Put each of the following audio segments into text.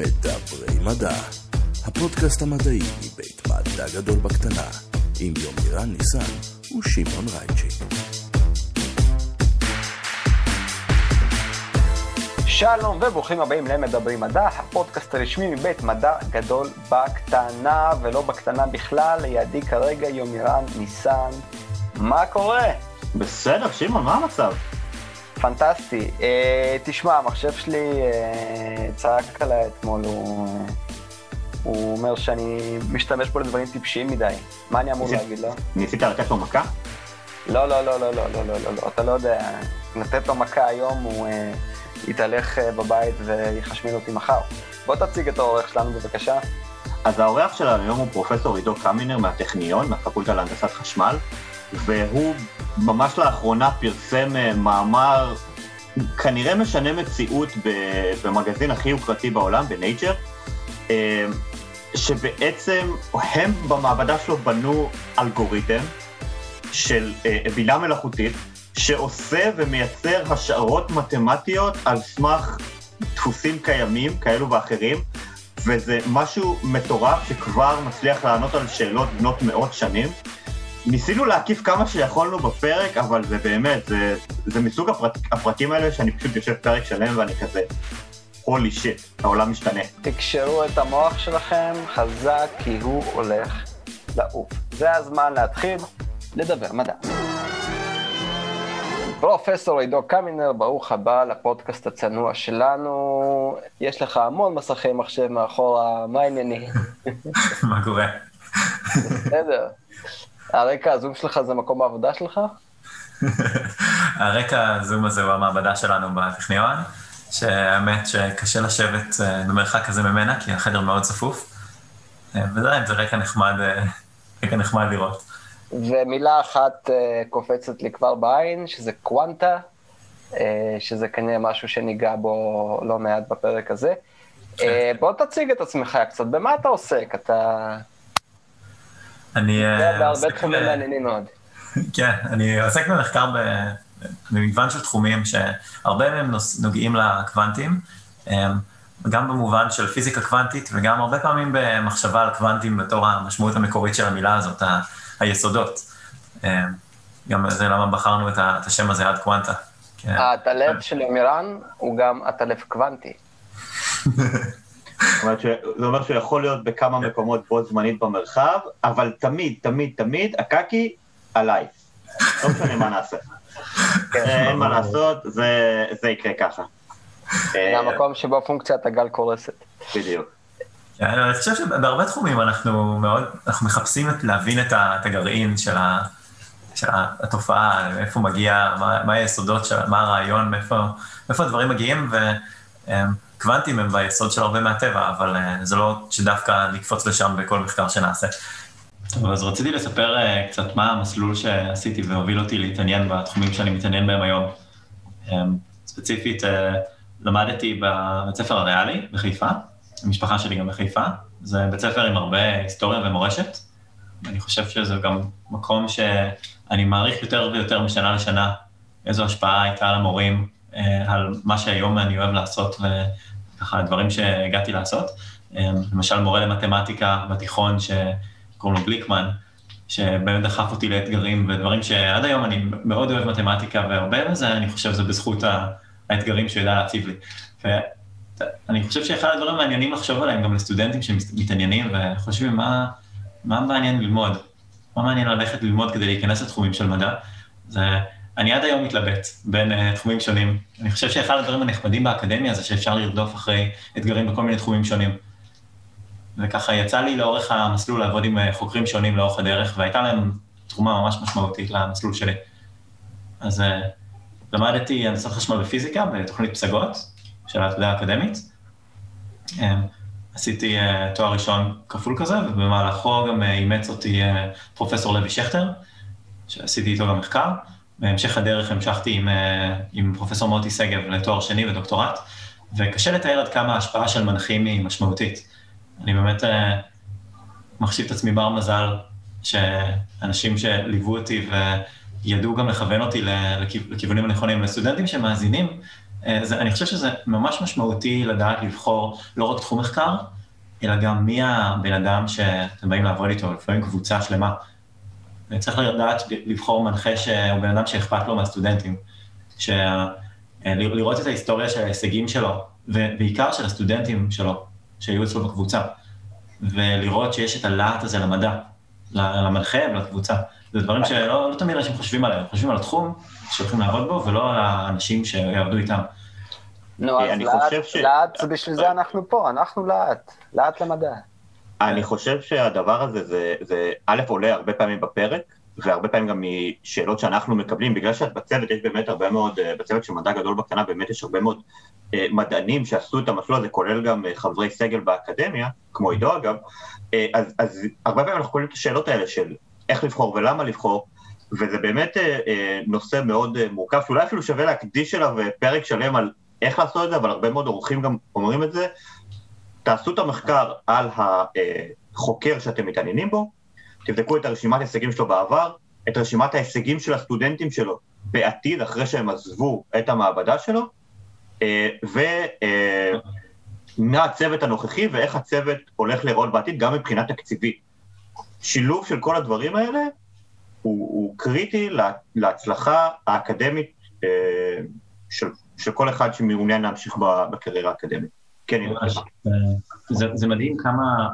מדברי מדע, הפודקאסט המדעי מבית מדע גדול בקטנה, עם יומירן ניסן ושמעון רייצ'י. שלום וברוכים הבאים למדברים מדע, הפודקאסט הרשמי מבית מדע גדול בקטנה ולא בקטנה בכלל, לידי כרגע יומירן ניסן. מה קורה? בסדר, שמעון, מה המצב? פנטסטי. אה, תשמע, המחשב שלי אה, צעק עליי אתמול, הוא, הוא אומר שאני משתמש בו לדברים טיפשיים מדי. מה אני אמור להגיד לו? ניסית לתת לו מכה? לא, לא, לא, לא, לא, לא, לא, לא, לא, אתה לא יודע. נתת לו מכה היום, הוא אה, יתהלך אה, בבית ויחשמל אותי מחר. בוא תציג את העורך שלנו בבקשה. אז האורח שלנו היום הוא פרופסור עידו קמינר מהטכניון, מהפקולטה להנדסת חשמל, והוא ממש לאחרונה פרסם אה, מאמר כנראה משנה מציאות במגזין הכי יוקרתי בעולם, בנייצ'ר, אה, שבעצם הם במעבדה שלו בנו אלגוריתם של אה, בינה מלאכותית, שעושה ומייצר השערות מתמטיות על סמך דפוסים קיימים, כאלו ואחרים, וזה משהו מטורף שכבר מצליח לענות על שאלות בנות מאות שנים. ניסינו להקיף כמה שיכולנו בפרק, אבל זה באמת, זה, זה מסוג הפרק, הפרקים האלה שאני פשוט יושב פרק שלם ואני כזה, הולי שיט, העולם משתנה. תקשרו את המוח שלכם חזק, כי הוא הולך לעוף. זה הזמן להתחיל לדבר מדע. פרופסור עידו קמינר, ברוך הבא לפודקאסט הצנוע שלנו. יש לך המון מסכי מחשב מאחורה, מה העניינים? מה קורה? בסדר. הרקע הזום שלך זה מקום העבודה שלך? הרקע הזום הזה הוא המעבדה שלנו בטכניון, שהאמת שקשה לשבת אה, במרחק כזה ממנה, כי החדר מאוד צפוף. אה, וזה זה רקע נחמד, אה, רקע נחמד לראות. ומילה אחת קופצת לי כבר בעין, שזה קוונטה, שזה כנראה משהו שניגע בו לא מעט בפרק הזה. אה, בוא תציג את עצמך קצת, במה אתה עוסק? אתה... אני אה, זה בהרבה תחומים מעניינים מאוד. כן, אני עוסק במחקר במגוון של תחומים שהרבה מהם נוגעים לקוונטים, אה, גם במובן של פיזיקה קוונטית וגם הרבה פעמים במחשבה על קוונטים בתור המשמעות המקורית של המילה הזאת, ה- היסודות. אה, גם זה למה בחרנו את ה- את השם הזה עד קוונטה. כן. הטלב של יומירן הוא גם הטלב קוונטי. אומרת, ש- זה אומר שהוא יכול להיות בכמה מקומות בו זמנית במרחב, אבל תמיד, תמיד, תמיד, הקקי עליי. לא משנה מה נעשה. כן. אין מה לעשות, זה זה יקרה ככה. זה אה, המקום שבו פונקציית הגל קורסת. בדיוק. כן, אני חושב שבהרבה תחומים אנחנו מאוד, אנחנו מחפשים את, להבין את, הגרעין של, ה, של התופעה, מאיפה מגיע, מה, מה היסודות, של, מה הרעיון, מאיפה, מאיפה הדברים מגיעים, וקוונטים הם ביסוד של הרבה מהטבע, אבל אה, זה לא שדווקא נקפוץ לשם בכל מחקר שנעשה. טוב, אז רציתי לספר אה, קצת מה המסלול שעשיתי והוביל אותי להתעניין בתחומים שאני מתעניין בהם היום. אה, ספציפית, למדתי בבית ספר הריאלי בחיפה, המשפחה שלי גם בחיפה, זה בית ספר עם הרבה היסטוריה ומורשת. אני חושב שזה גם מקום שאני מעריך יותר ויותר משנה לשנה איזו השפעה הייתה אה, על מה שהיום אני אוהב לעשות וככה הדברים שהגעתי לעשות. אה, למשל מורה למתמטיקה בתיכון שקוראים לו גליקמן, שבאמת דחף אותי לאתגרים ודברים שעד היום אני מאוד אוהב מתמטיקה והרבה מזה אני חושב זה בזכות האתגרים שהוא ידע להציב לי. ואני חושב שאחד הדברים המעניינים לחשוב עליהם גם לסטודנטים שמתעניינים וחושבים מה, מה מעניין ללמוד, מה מעניין ללכת ללמוד כדי להיכנס לתחומים של מדע, זה אני עד היום מתלבט בין uh, תחומים שונים. אני חושב שאחד הדברים הנחמדים באקדמיה זה שאפשר לרדוף אחרי אתגרים בכל מיני תחומים שונים. וככה יצא לי לאורך המסלול לעבוד עם אה, חוקרים שונים לאורך הדרך, והייתה להם תרומה ממש משמעותית למסלול שלי. אז uh, למדתי הנדסת חשמל ופיזיקה בתוכנית פסגות של העתודה האקדמית. Um, עשיתי uh, תואר ראשון כפול כזה, ובמהלכו גם uh, אימץ אותי uh, פרופסור לוי שכטר, שעשיתי איתו גם מחקר. בהמשך הדרך המשכתי עם, uh, עם פרופסור מוטי שגב לתואר שני ודוקטורט, וקשה לתאר עד כמה ההשפעה של מנחים היא משמעותית. אני באמת uh, מחשיב את עצמי בר מזל, שאנשים שליוו אותי וידעו גם לכוון אותי לכיו- לכיוונים הנכונים, לסטודנטים שמאזינים, אז אני חושב שזה ממש משמעותי לדעת לבחור לא רק תחום מחקר, אלא גם מי הבן אדם שאתם באים לעבוד איתו, לפעמים קבוצה שלמה. צריך לדעת לבחור מנחה שהוא בן אדם שאכפת לו מהסטודנטים, ש... לראות את ההיסטוריה של ההישגים שלו, ובעיקר של הסטודנטים שלו, שהיו אצלו בקבוצה, ולראות שיש את הלהט הזה למדע, למנחה ולקבוצה. זה דברים שלא לא תמיד אנשים חושבים עליהם, חושבים על התחום שהולכים לעבוד בו, ולא על האנשים שיעבדו איתם. נו, אז לאט, ש... לאט, בשביל זה אנחנו פה, אנחנו לאט, לאט למדע. אני חושב שהדבר הזה, זה, זה א', עולה הרבה פעמים בפרק, והרבה פעמים גם משאלות שאנחנו מקבלים, בגלל שאת בצוות, יש באמת הרבה מאוד, אה, בצוות של מדע גדול בקטנה, באמת יש הרבה מאוד אה, מדענים שעשו את המסלול הזה, כולל גם אה, חברי סגל באקדמיה, כמו עידו אגב, אז, אז הרבה פעמים אנחנו קוראים את השאלות האלה של איך לבחור ולמה לבחור, וזה באמת נושא מאוד מורכב, שאולי אפילו שווה להקדיש אליו פרק שלם על איך לעשות את זה, אבל הרבה מאוד אורחים גם אומרים את זה. תעשו את המחקר על החוקר שאתם מתעניינים בו, תבדקו את הרשימת ההישגים שלו בעבר, את רשימת ההישגים של הסטודנטים שלו בעתיד, אחרי שהם עזבו את המעבדה שלו, אה, ומה אה, הצוות הנוכחי ואיך הצוות הולך להיראות בעתיד, גם מבחינה תקציבית. שילוב של כל הדברים האלה הוא, הוא קריטי להצלחה האקדמית אה, של, של כל אחד שמעוניין להמשיך בקריירה האקדמית. כן, זה, זה מדהים כמה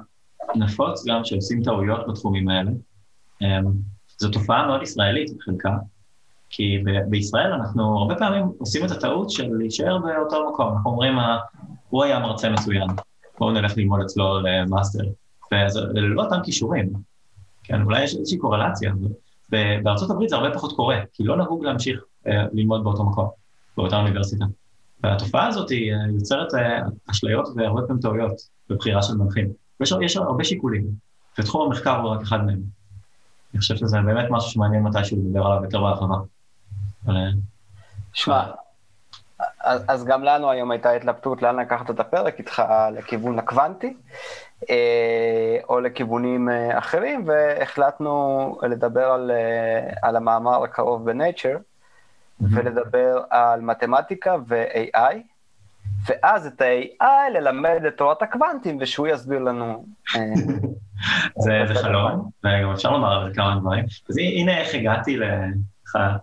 נפוץ גם שעושים טעויות בתחומים האלה. אמ, זו תופעה מאוד ישראלית בחלקה, כי ב- בישראל אנחנו הרבה פעמים עושים את הטעות של להישאר באותו מקום. אנחנו אומרים, הוא היה מרצה מצוין, בואו נלך ללמוד אצלו למאסטר. וזה ללא אותם כישורים. כן, אולי יש איזושהי קורלציה. בארצות הברית זה הרבה פחות קורה, כי לא נהוג להמשיך אה, ללמוד באותו מקום, באותה אוניברסיטה. והתופעה הזאת היא אה, יוצרת אה, אשליות והרבה פעמים טעויות בבחירה של מנחים. ויש יש הרבה שיקולים, ותחום המחקר הוא רק אחד מהם. אני חושב שזה באמת משהו שמעניין מתישהו לדבר עליו יותר בהרחבה. שמע, אז, אז גם לנו היום הייתה התלבטות לאן לקחת את הפרק איתך לכיוון הקוונטי, אה, או לכיוונים אה, אחרים, והחלטנו לדבר על, אה, על המאמר הקרוב mm-hmm. ולדבר על מתמטיקה ו-AI. ואז את ה-AI ללמד את תורת הקוונטים, ושהוא יסביר לנו. אה, זה, חלום, וגם אפשר לומר על כמה דברים. אז הנה איך הגעתי ל... אה,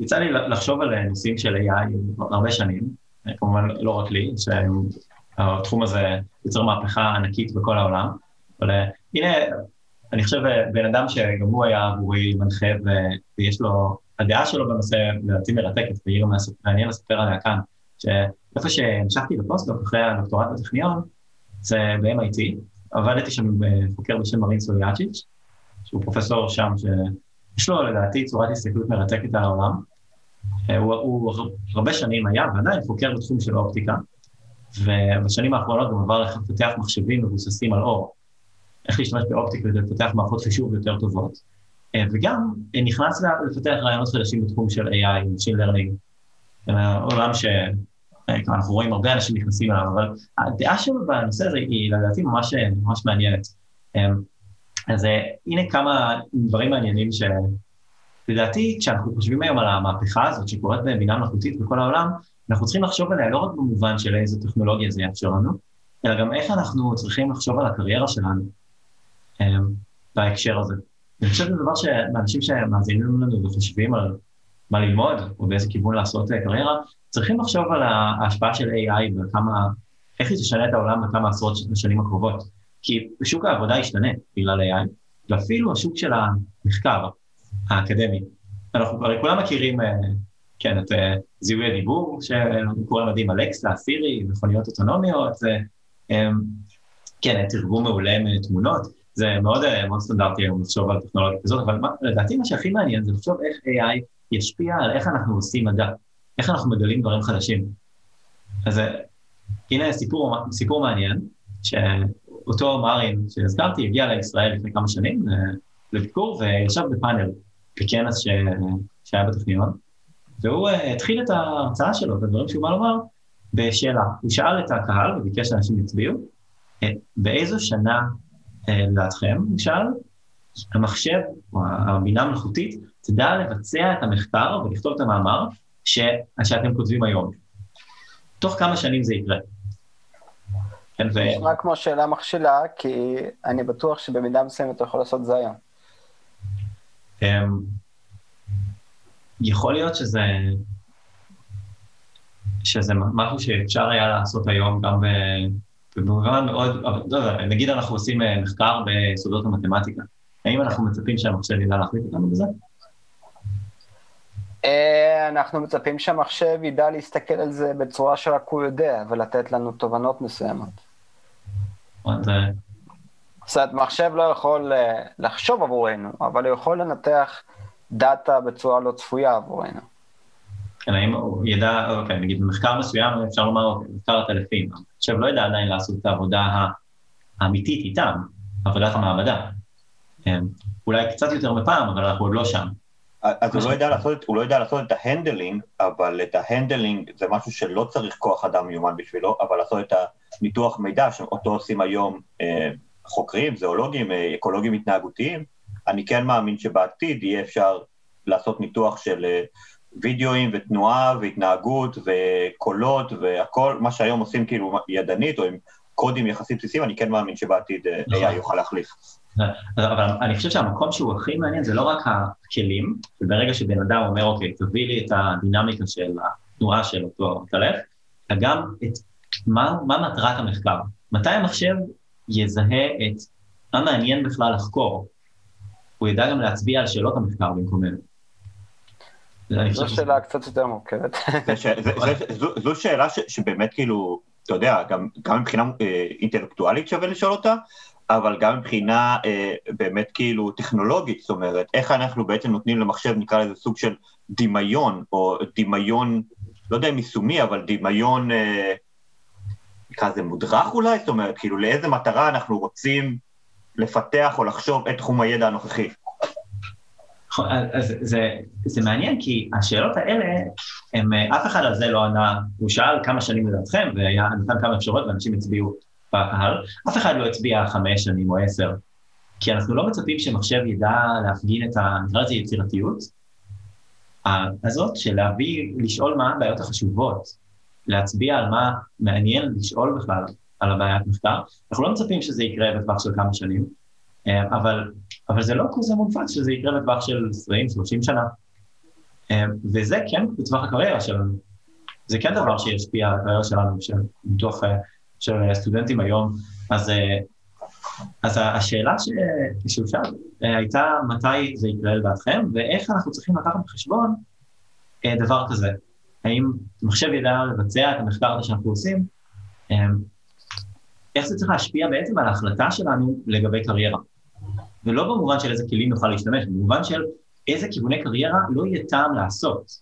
יצא לי לחשוב על נושאים של AI הרבה שנים, כמובן לא רק לי, שהתחום הזה יוצר מהפכה ענקית בכל העולם, אבל אה, הנה, אני חושב בן אדם שגם הוא היה עבורי מנחה ויש לו, הדעה שלו בנושא לדעתי מרתקת, ויהיה מעניין לספר עליה כאן. שאיפה שהמשכתי בפוסט-דוק אחרי הדוקטורט בטכניון, זה ב-MIT, עבדתי שם עם חוקר בשם מרין סוליאצ'יץ', שהוא פרופסור שם, שיש לו לדעתי צורת הסתכלות מרתקת על העולם. אה, הוא, הוא הרבה שנים היה ועדיין חוקר בתחום של האופטיקה, ובשנים האחרונות גם עבר לפתח מחשבים מבוססים על אור, איך להשתמש באופטיקה כדי לפתח מערכות חישוב יותר טובות. אה, וגם נכנס לפתח רעיונות חדשים בתחום של AI, Machine Learning, עולם ש... אנחנו רואים הרבה אנשים נכנסים אליו, אבל הדעה שלו בנושא הזה היא לדעתי ממש, ממש מעניינת. אז אה, הנה כמה דברים מעניינים שלדעתי כשאנחנו חושבים היום על המהפכה הזאת שקורית בבינה מלאכותית בכל העולם, אנחנו צריכים לחשוב עליה לא רק במובן של איזה טכנולוגיה זה יאפשר לנו, אלא גם איך אנחנו צריכים לחשוב על הקריירה שלנו בהקשר הזה. אני חושב שזה דבר שאנשים שמאזינים לנו וחושבים על מה ללמוד, או באיזה כיוון לעשות אה, קריירה, צריכים לחשוב על ההשפעה של AI וכמה, איך היא תשנה את העולם בכמה עשרות שנים הקרובות. כי שוק העבודה ישתנה בגלל AI, ואפילו השוק של המחקר האקדמי. אנחנו הרי כולם מכירים, אה, כן, את אה, זיהוי הדיבור, שכולם יודעים, אלקסה, סירי, מכוניות אוטונומיות, כן, תרגום מעולה מתמונות, זה מאוד, מאוד סטנדרטי היום לחשוב על טכנולוגיה כזאת, אבל לדעתי מה שהכי מעניין זה לחשוב איך AI ישפיע על איך אנחנו עושים מדע, איך אנחנו מגלים דברים חדשים. אז אה, הנה סיפור, סיפור מעניין, שאותו מרין שהזכרתי הגיע לישראל לפני כמה שנים אה, לביקור וישב בפאנל בכנס ש... שהיה בטכניון, והוא אה, התחיל את ההרצאה שלו, את הדברים שהוא בא לומר, בשאלה. הוא שאל את הקהל וביקש שאנשים יצביעו, באיזו שנה לדעתכם, הוא שאל, המחשב או הבינה המלאכותית תדע לבצע את המחקר ולכתוב את המאמר ש... שאתם כותבים היום. תוך כמה שנים זה יקרה. כן, ו... נשמע כמו שאלה מכשילה, כי אני בטוח שבמידה מסוימת אתה יכול לעשות את זה היום. אמ, יכול להיות שזה, שזה משהו שאפשר היה לעשות היום גם במובן מאוד, לא יודע, נגיד אנחנו עושים אה, מחקר ביסודות המתמטיקה, האם אנחנו מצפים שהמחשב ידע להחליט אותנו בזה? אה, אנחנו מצפים שהמחשב ידע להסתכל על זה בצורה שרק הוא יודע, ולתת לנו תובנות מסוימות. זאת אומרת, מחשב לא יכול אה, לחשוב עבורנו, אבל הוא יכול לנתח דאטה בצורה לא צפויה עבורנו. כן, האם הוא ידע, אוקיי, נגיד במחקר מסוים אפשר לומר, אוקיי, מחקר הטלפים, עכשיו לא ידע עדיין לעשות את העבודה האמיתית איתם, עבודת המעבדה. כן, אולי קצת יותר מפעם, אבל אנחנו עוד לא שם. אז הוא לא, יודע לעשות, הוא לא יודע לעשות את ה handling, אבל את ה handling זה משהו שלא צריך כוח אדם מיומן בשבילו, אבל לעשות את הניתוח מידע שאותו עושים היום אה, חוקרים, זואולוגים, אה, אקולוגים התנהגותיים, אני כן מאמין שבעתיד יהיה אפשר לעשות ניתוח של אה, וידאוים ותנועה והתנהגות וקולות והכל, מה שהיום עושים כאילו ידנית או עם קודים יחסית בסיסיים, אני כן מאמין שבעתיד אה, נכון. AI יוכל להחליף. אבל אני חושב שהמקום שהוא הכי מעניין זה לא רק הכלים, וברגע שבן אדם אומר, אוקיי, תביא לי את הדינמיקה של התנועה של אותו טלף, אלא גם את מה, מה מטרת המחקר. מתי המחשב יזהה את מה מעניין בכלל לחקור? הוא ידע גם להצביע על שאלות המחקר במקומנו. זו שאלה קצת יותר מורכבת. זו שאלה שבאמת כאילו, אתה יודע, גם מבחינה אה, אינטלקטואלית שווה לשאול אותה, אבל גם מבחינה אה, באמת כאילו טכנולוגית, זאת אומרת, איך אנחנו בעצם נותנים למחשב, נקרא לזה סוג של דמיון, או דמיון, לא יודע אם יישומי, אבל דמיון, אה, נקרא לזה מודרך אולי, זאת אומרת, כאילו לאיזה מטרה אנחנו רוצים לפתח או לחשוב את תחום הידע הנוכחי. אז זה, זה מעניין כי השאלות האלה, הם, אף אחד על זה לא ענה, הוא שאל כמה שנים לדעתכם, ונתן כמה אפשרויות ואנשים הצביעו בקהל, אף אחד לא הצביע חמש שנים או עשר, כי אנחנו לא מצפים שמחשב ידע להפגין את ה... נקרא לזה יצירתיות הזאת של להביא, לשאול מה הבעיות החשובות, להצביע על מה מעניין לשאול בכלל על הבעיית מחקר. אנחנו לא מצפים שזה יקרה בטווח של כמה שנים, אה, אבל, אבל זה לא כזה מונפץ שזה יקרה בטווח של 20-30 שנה. אה, וזה כן בטווח הקריירה שלנו. זה כן דבר שישפיע על הקריירה שלנו, מתוך אה, של סטודנטים היום, אז, אה, אז השאלה ש... שאל אה, הייתה מתי זה יקרה לדעתכם, ואיך אנחנו צריכים לקחת בחשבון דבר כזה. האם מחשב ידע לבצע את המחקר הזה שאנחנו עושים, איך זה צריך להשפיע בעצם על ההחלטה שלנו לגבי קריירה. ולא במובן של איזה כלים נוכל להשתמש, במובן של איזה כיווני קריירה לא יהיה טעם לעשות.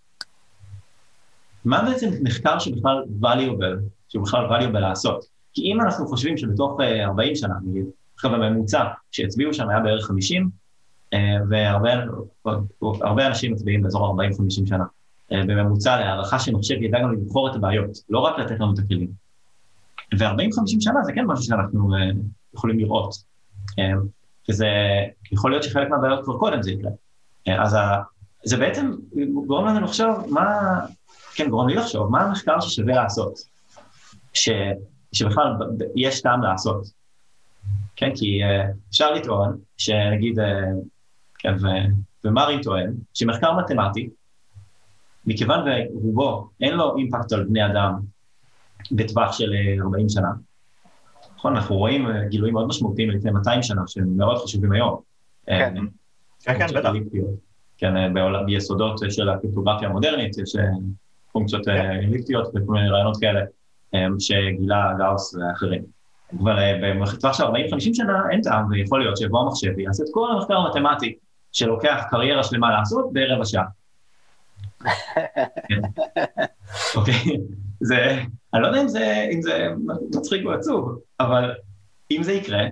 מה בעצם מחקר שבכלל valuable שהוא בכלל valuable לעשות. כי אם אנחנו חושבים שבתוך 40 אה, שנה, נגיד, עכשיו הממוצע שהצביעו שם היה בערך 50, אה, והרבה אנשים מצביעים באזור 40-50 שנה. אה, בממוצע להערכה שמחשב ידע גם לבחור את הבעיות, לא רק לתת לנו את הכלים. ו-40-50 שנה זה כן משהו שאנחנו יכולים לראות. וזה, יכול להיות שחלק מהבעיות כבר קודם זה יקרה. אז זה בעצם גורם לנו לחשוב מה, כן, גורם לי לחשוב, מה המחקר ששווה לעשות. ש, שבכלל יש טעם לעשות. כן, כי uh, אפשר לטעון שנגיד, uh, כן, ו, ומרי טוען שמחקר מתמטי, מכיוון ורובו אין לו אימפקט על בני אדם בטווח של 40 שנה, נכון, אנחנו רואים גילויים מאוד משמעותיים לפני 200 שנה שהם מאוד חשובים היום. כן, כן, כן, בטח. כן, ביסודות של הקריפטוגרפיה המודרנית, יש פונקציות כן. אליפטיות וכל מיני רעיונות כאלה. שגילה גאוס ואחרים. אבל אה, בטווח של 40-50 שנה אין טעם, ויכול להיות שיבוא המחשב ויעשה את כל המחקר המתמטי שלוקח קריירה שלמה לעשות ברבע שעה. כן. אוקיי, זה, אני לא יודע אם זה, אם זה מצחיק או עצוב, אבל אם זה יקרה,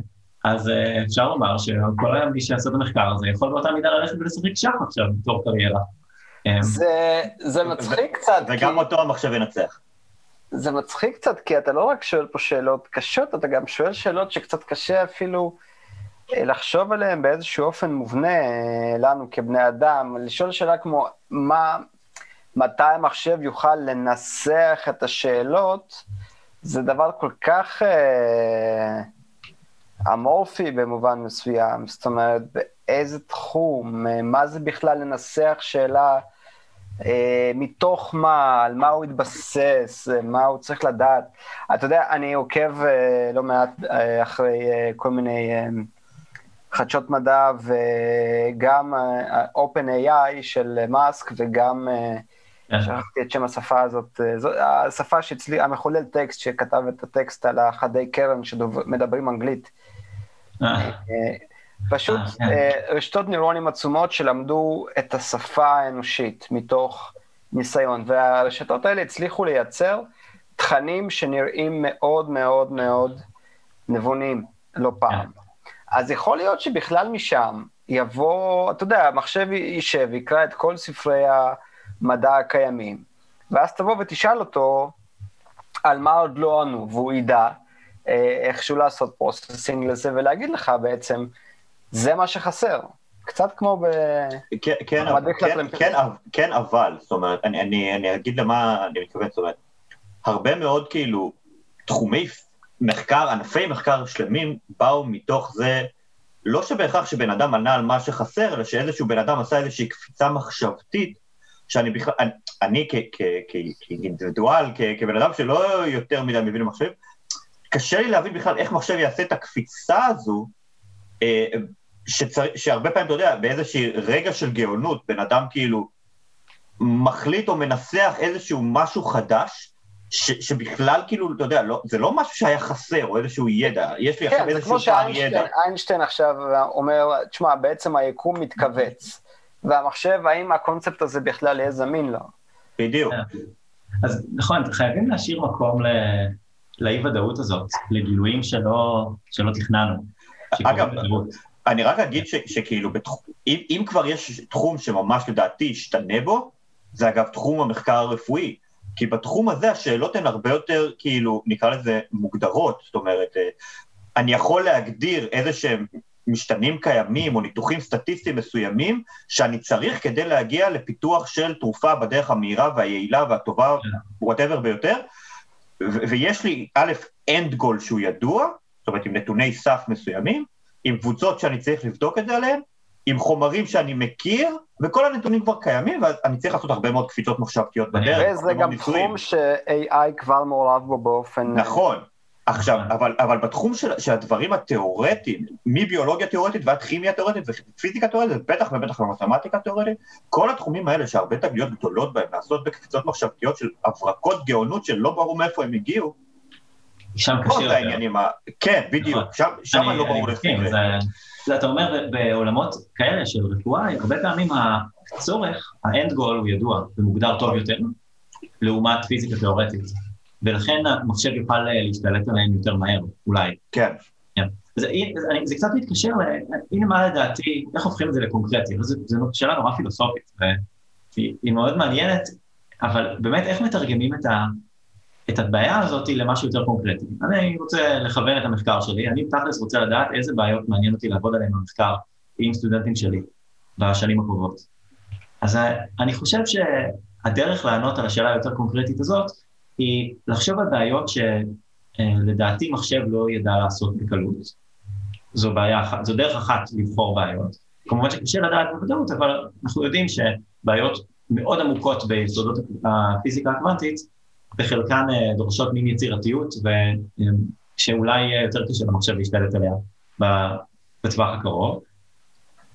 אז אה, אפשר לומר שכל היום מי שיעשה את המחקר הזה יכול באותה מידה ללכת ולשחק שח עכשיו בתור קריירה. זה, זה מצחיק קצת. וגם כי... אותו המחשב ינצח. זה מצחיק קצת, כי אתה לא רק שואל פה שאלות קשות, אתה גם שואל שאלות שקצת קשה אפילו אה, לחשוב עליהן באיזשהו אופן מובנה אה, לנו כבני אדם. לשאול שאלה כמו, מה, מתי המחשב יוכל לנסח את השאלות, זה דבר כל כך אה, אמורפי במובן מסוים. זאת אומרת, באיזה תחום, אה, מה זה בכלל לנסח שאלה, אה, מתוך מה, על מה הוא התבסס, אה, מה הוא צריך לדעת. אתה יודע, אני עוקב אה, לא מעט אה, אחרי אה, כל מיני... אה, חדשות מדע וגם אה, OpenAI של מאסק וגם. שכחתי את שם השפה הזאת, אה, זו השפה שאצלי, המחולל טקסט שכתב את הטקסט על החדי קרן שמדברים אנגלית. אה, פשוט אה, כן. אה, רשתות נוירונים עצומות שלמדו את השפה האנושית מתוך ניסיון, והרשתות האלה הצליחו לייצר תכנים שנראים מאוד מאוד מאוד נבונים, לא פעם. אז יכול להיות שבכלל משם יבוא, אתה יודע, המחשב יישב, יקרא את כל ספרי המדע הקיימים, ואז תבוא ותשאל אותו על מה עוד לא ענו, והוא ידע אה, איכשהו לעשות processing לזה ולהגיד לך בעצם, זה מה שחסר. קצת כמו ב... כן, כן, כן. כן, כן, אבל, זאת אומרת, אני, אני, אני אגיד למה אני מתכוון, זאת אומרת, הרבה מאוד כאילו תחומי מחקר, ענפי מחקר שלמים באו מתוך זה, לא שבהכרח שבן אדם ענה על מה שחסר, אלא שאיזשהו בן אדם עשה איזושהי קפיצה מחשבתית, שאני בכלל, אני, אני כאינדיבידואל, כבן אדם שלא יותר מדי מבין במחשב, קשה לי להבין בכלל איך מחשב יעשה את הקפיצה הזו, אה, שצר... שהרבה פעמים, אתה יודע, באיזשהי רגע של גאונות, בן אדם כאילו מחליט או מנסח איזשהו משהו חדש, ש... שבכלל כאילו, אתה יודע, לא... זה לא משהו שהיה חסר, או איזשהו ידע, יש לי עכשיו כן, זה איזשהו כמו פער ידע. שאיינשטיין איינשטיין עכשיו אומר, תשמע, בעצם היקום מתכווץ, והמחשב, האם הקונספט הזה בכלל יהיה זמין לו? בדיוק. כן. אז נכון, חייבים להשאיר מקום ל- לאי-ודאות הזאת, לגילויים שלא, שלא תכננו. אגב. אני רק אגיד ש... שכאילו, בתח... אם, אם כבר יש תחום שממש לדעתי ישתנה בו, זה אגב תחום המחקר הרפואי. כי בתחום הזה השאלות הן הרבה יותר, כאילו, נקרא לזה מוגדרות. זאת אומרת, אה, אני יכול להגדיר איזה שהם משתנים קיימים או ניתוחים סטטיסטיים מסוימים שאני צריך כדי להגיע לפיתוח של תרופה בדרך המהירה והיעילה והטובה, וואטאבר ביותר, ו- ויש לי א', end goal שהוא ידוע, זאת אומרת עם נתוני סף מסוימים, עם קבוצות שאני צריך לבדוק את זה עליהן, עם חומרים שאני מכיר, וכל הנתונים כבר קיימים, ואני צריך לעשות הרבה מאוד קפיצות מחשבתיות בדרך. וזה גם. תחום ש-AI כבר מעורב בו באופן... נכון. עכשיו, נכון. אבל, אבל בתחום של, של הדברים התיאורטיים, מביולוגיה תיאורטית ועד כימיה תיאורטית ופיזיקה תיאורטית, בטח ובטח במתמטיקה תיאורטית, כל התחומים האלה שהרבה תגליות גדולות בהם נעשות בקפיצות מחשבתיות של הברקות גאונות שלא ברור מאיפה הם הגיעו, שם קשה יותר. העניינים, ה- כן, בדיוק, נכון. שם, שם אני- לא ברור לפי זה- זה אתה אומר, בעולמות כאלה של רפואה, הרבה פעמים הצורך, האנד גול הוא ידוע ומוגדר טוב יותר, לעומת פיזיקה תיאורטית. ולכן המחשב יוכל אה, להשתלט עליהם יותר מהר, אולי. כן, זה, זה, זה קצת מתקשר, הנה מה לדעתי, איך הופכים את זה לקונקרטי? זו שאלה נורא פילוסופית, והיא היא מאוד מעניינת, אבל באמת איך מתרגמים את, ה, את הבעיה הזאת למשהו יותר קונקרטי? אני רוצה לכוון את המחקר שלי, אני תכלס רוצה לדעת איזה בעיות מעניין אותי לעבוד עליהן במחקר עם סטודנטים שלי בשנים הקרובות. אז ה- אני חושב שהדרך לענות על השאלה היותר קונקרטית הזאת, היא לחשוב על בעיות שלדעתי מחשב לא ידע לעשות בקלות. זו בעיה אחת, זו דרך אחת לבחור בעיות. כמובן שקשה לדעת בוודאות, אבל אנחנו יודעים שבעיות מאוד עמוקות ביסודות הפיזיקה הקוונטית, בחלקן אה, דורשות מין יצירתיות, ושאולי יהיה יותר קשה למחשב להשתלט עליה בטווח הקרוב.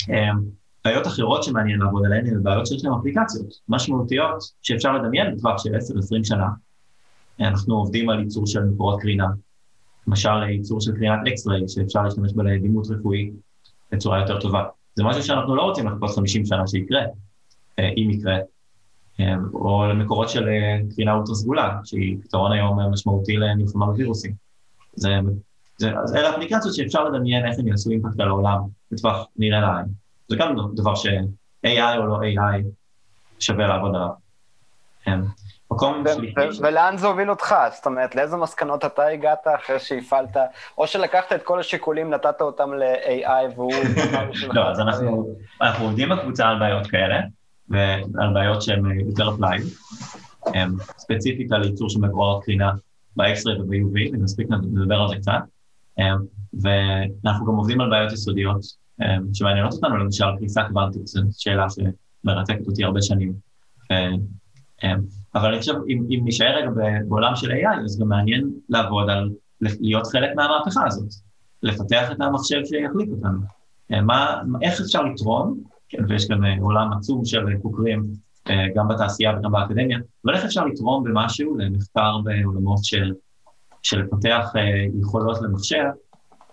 אה, בעיות אחרות שמעניין לעבוד עליהן הן בעיות שיש להן אפליקציות משמעותיות שאפשר לדמיין בטווח של 10-20 שנה. אנחנו עובדים על ייצור של מקורות קרינה, למשל ייצור של קרינת אקס-ריי, שאפשר להשתמש בה לדימות רפואי בצורה יותר טובה. זה משהו שאנחנו לא רוצים לחכות 50 שנה שיקרה, אה, אם יקרה, אה, או למקורות של אה, קרינה אולטרה סגולה, שהיא פתרון היום משמעותי למלחמה בווירוסים. זה, זה, אז אלה אפליקציות שאפשר לדמיין איך הם יעשו אימפקט על העולם בטווח נראה לעין. זה גם דבר ש-AI או לא AI שווה לעבוד עליו. אה, מקום שלישי, ולאן זה הוביל אותך? זאת אומרת, לאיזה מסקנות אתה הגעת אחרי שהפעלת, או שלקחת את כל השיקולים, נתת אותם ל-AI והוא... לא, אז אנחנו, עובדים בקבוצה על בעיות כאלה, ועל בעיות שהן יותר אפלייד, ספציפית על ייצור של מקורות קרינה ב-X-ray וב-UV, ונספיק לדבר על זה קצת, ואנחנו גם עובדים על בעיות יסודיות שמעניינות אותנו, למשל קריסה קוונטית, זו שאלה שמרתקת אותי הרבה שנים. אבל אני חושב, אם, אם נשאר רגע בעולם של AI, אז גם מעניין לעבוד על להיות חלק מהמהפכה הזאת, לפתח את המחשב שיחליק אותנו. מה, איך אפשר לתרום, כן, ויש כאן אה, עולם עצום של חוקרים, אה, גם בתעשייה וגם באקדמיה, אבל איך אפשר לתרום במשהו למחקר בעולמות של, של לפתח אה, יכולות למחשב,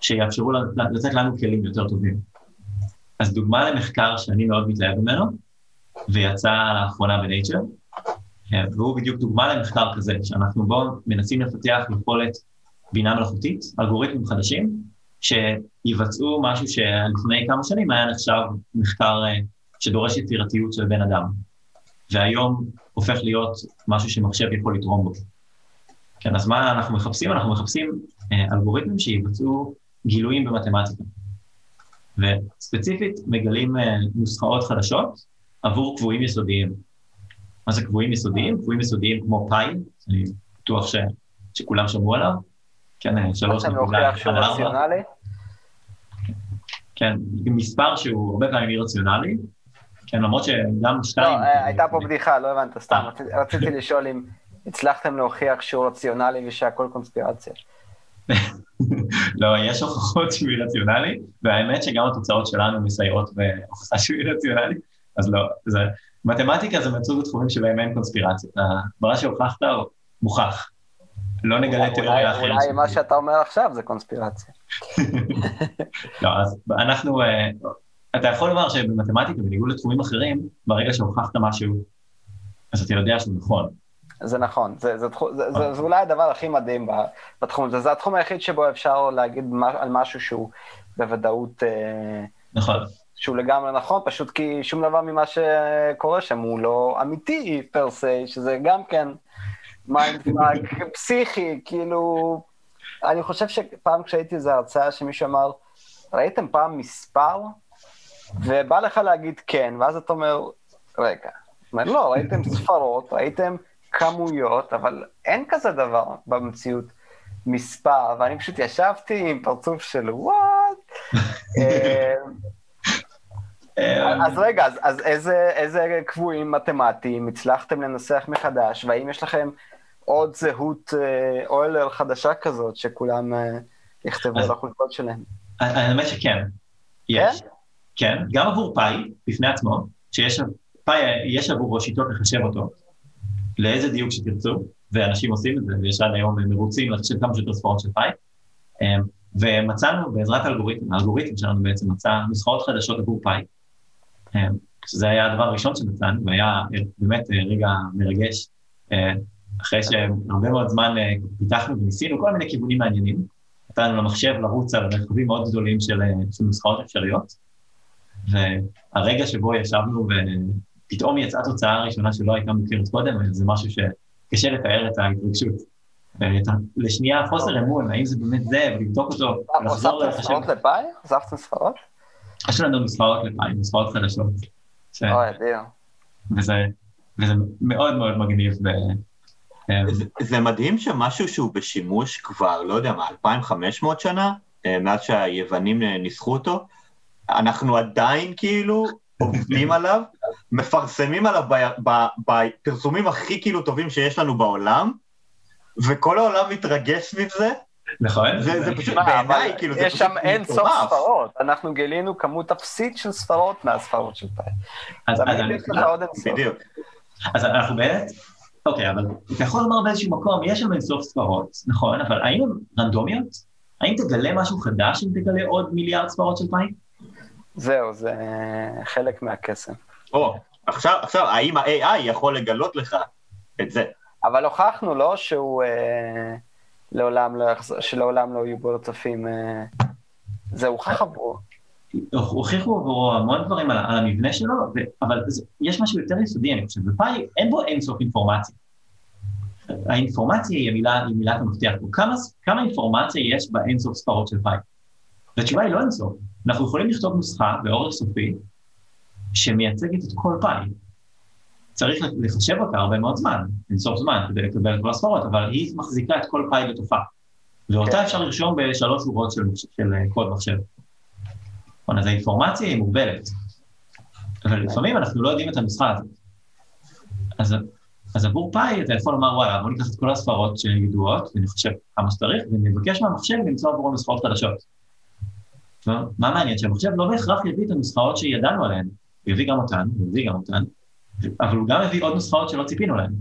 שיאפשרו לתת לנו כלים יותר טובים. אז דוגמה למחקר שאני מאוד מתלהב ממנו, ויצא לאחרונה בנייצ'ר, והוא בדיוק דוגמה למחקר כזה, שאנחנו בו מנסים לפתח יכולת בינה מלאכותית, אלגוריתמים חדשים, שיבצעו משהו שלפני כמה שנים היה נחשב מחקר אה, שדורש יצירתיות של בן אדם, והיום הופך להיות משהו שמחשב יכול לתרום בו. כן, אז מה אנחנו מחפשים? אנחנו מחפשים אה, אלגוריתמים שיבצעו גילויים במתמטיקה. וספציפית מגלים אה, נוסחאות חדשות עבור קבועים יסודיים. מה זה קבועים יסודיים? קבועים יסודיים כמו פאי, אני בטוח ש, שכולם שמעו עליו. כן, שלוש נקודה ארבע. כן, מספר שהוא הרבה פעמים אי רציונלי, כן, למרות שגם שתיים... לא, אה, הייתה פה בדיחה, לא הבנת, סתם, רציתי לשאול אם הצלחתם להוכיח שהוא רציונלי ושהכל קונספירציה. לא, יש הוכחות שהוא רציונלי, והאמת שגם התוצאות שלנו מסייעות בהוכחה שהוא רציונלי, אז לא, זה, מתמטיקה זה מצוג התחומים שבהם אין קונספירציה. ברגע שהוכחת, הוא מוכח. לא נגלה תיאוריה אחרת. אולי מה שאתה אומר עכשיו זה קונספירציה. לא, אז אנחנו, אה, אתה יכול לומר שבמתמטיקה, בניגוד לתחומים אחרים, ברגע שהוכחת משהו, אז אתה יודע שהוא נכון. זה נכון, זה, זה, זה, זה, זה אולי הדבר הכי מדהים בתחום הזה, זה התחום היחיד שבו אפשר להגיד על משהו שהוא בוודאות... אה, נכון. שהוא לגמרי נכון, פשוט כי שום דבר ממה שקורה שם הוא לא אמיתי פר סי, שזה גם כן mindfuck פסיכי, כאילו... אני חושב שפעם כשהייתי איזו הרצאה שמישהו אמר, ראיתם פעם מספר? ובא לך להגיד כן, ואז אתה אומר, רגע, אומר, לא, ראיתם ספרות, ראיתם כמויות, אבל אין כזה דבר במציאות מספר, ואני פשוט ישבתי עם פרצוף של what. אה, אז רגע, אז, אז איזה, איזה קבועים מתמטיים הצלחתם לנסח מחדש, והאם יש לכם עוד זהות אה, אוילר חדשה כזאת, שכולם אה, יכתבו על החולקות שלהם? האמת שכן, יש. כן? כן, גם עבור פאי, בפני עצמו, שיש פאי, יש עבורו שיטות לחשב אותו, לאיזה דיוק שתרצו, ואנשים עושים את זה, ויש עד היום מרוצים לחשב כמה שיותר ספרות של פאי. ומצאנו בעזרת האלגוריתם, האלגוריתם שלנו בעצם מצא נוסחאות חדשות עבור פאי. אמ, שזה היה הדבר הראשון שמצאנו, והיה באמת רגע מרגש, אה, אחרי שהרבה מאוד זמן אה, פיתחנו וניסינו כל מיני כיוונים מעניינים. נתנו למחשב לרוץ על מרחבים מאוד גדולים של, אה, של נוסחאות אפשריות, והרגע שבו ישבנו פתאום יצאה תוצאה ראשונה שלא הייתה מוכרת קודם, וזה משהו שקשה לתאר את ההתרגשות. לשנייה חוסר אמון, האם זה באמת זה, ולבדוק אותו, ולחזור לחשב. הוספתם ספרות לפאי? הוספתם ספרות? יש לנו נוסחאות לפאי, נוסחאות חדשות. אוי, אדיר. וזה מאוד מאוד מגניב. כן. זה מדהים שמשהו שהוא בשימוש כבר, לא יודע מה, 2,500 שנה, אה, מאז שהיוונים ניסחו אותו, אנחנו עדיין כאילו עובדים עליו, מפרסמים עליו בפרסומים הכי כאילו טובים שיש לנו בעולם, וכל העולם מתרגש סביב זה. נכון. זה, זה פשוט בעיניי, כאילו, זה פשוט יש שם אין סוף ספרות, אנחנו גילינו כמות אפסית של ספרות מהספרות של פאי. אז. בדיוק. אז אנחנו באמת, אוקיי, אבל אתה יכול לומר באיזשהו מקום, יש שם אין סוף ספרות, נכון, אבל האם הן רנדומיות? האם תגלה משהו חדש אם תגלה עוד מיליארד ספרות של פאי? זהו, זה חלק מהקסם. או, עכשיו, עכשיו, האם ה-AI יכול לגלות לך את זה? אבל הוכחנו, לא, שהוא אה, לעולם לא יחזור, שלעולם לא יהיו בו רצפים, אה, זה הוכח עבורו. הוכיחו עבורו המון דברים על, על המבנה שלו, ו, אבל יש משהו יותר יסודי, אני חושב, בפאי אין בו אינסוף אינפורמציה. האינפורמציה היא המילה, היא מילת המפתח פה. כמה, כמה אינפורמציה יש באינסוף ספרות של פאי? והתשובה היא לא אינסוף. אנחנו יכולים לכתוב נוסחה באורך סופי שמייצגת את כל פאי. צריך לחשב אותה הרבה מאוד זמן, לנסוף זמן כדי לקבל את כל הספרות, אבל היא מחזיקה את כל פאי לתופעה. ואותה כן. אפשר לרשום בשלוש שורות של, של אה, קוד מחשב. נכון, אז האינפורמציה היא מוגבלת. אבל לפעמים אנחנו לא יודעים את הנוסחה הזאת. אז, אז עבור פאי אתה יכול לומר, וואלה, בוא ניקח את כל הספרות שידועות, ונחשב כמה שצריך, ונבקש מהמחשב למצוא עבורו נוסחאות חדשות. מה מעניין? שהמחשב לא בהכרח יביא את הנוסחאות שידענו עליהן, הוא יביא גם אותן, הוא יביא גם אותן, אבל הוא גם הביא עוד נוסחאות שלא ציפינו להן,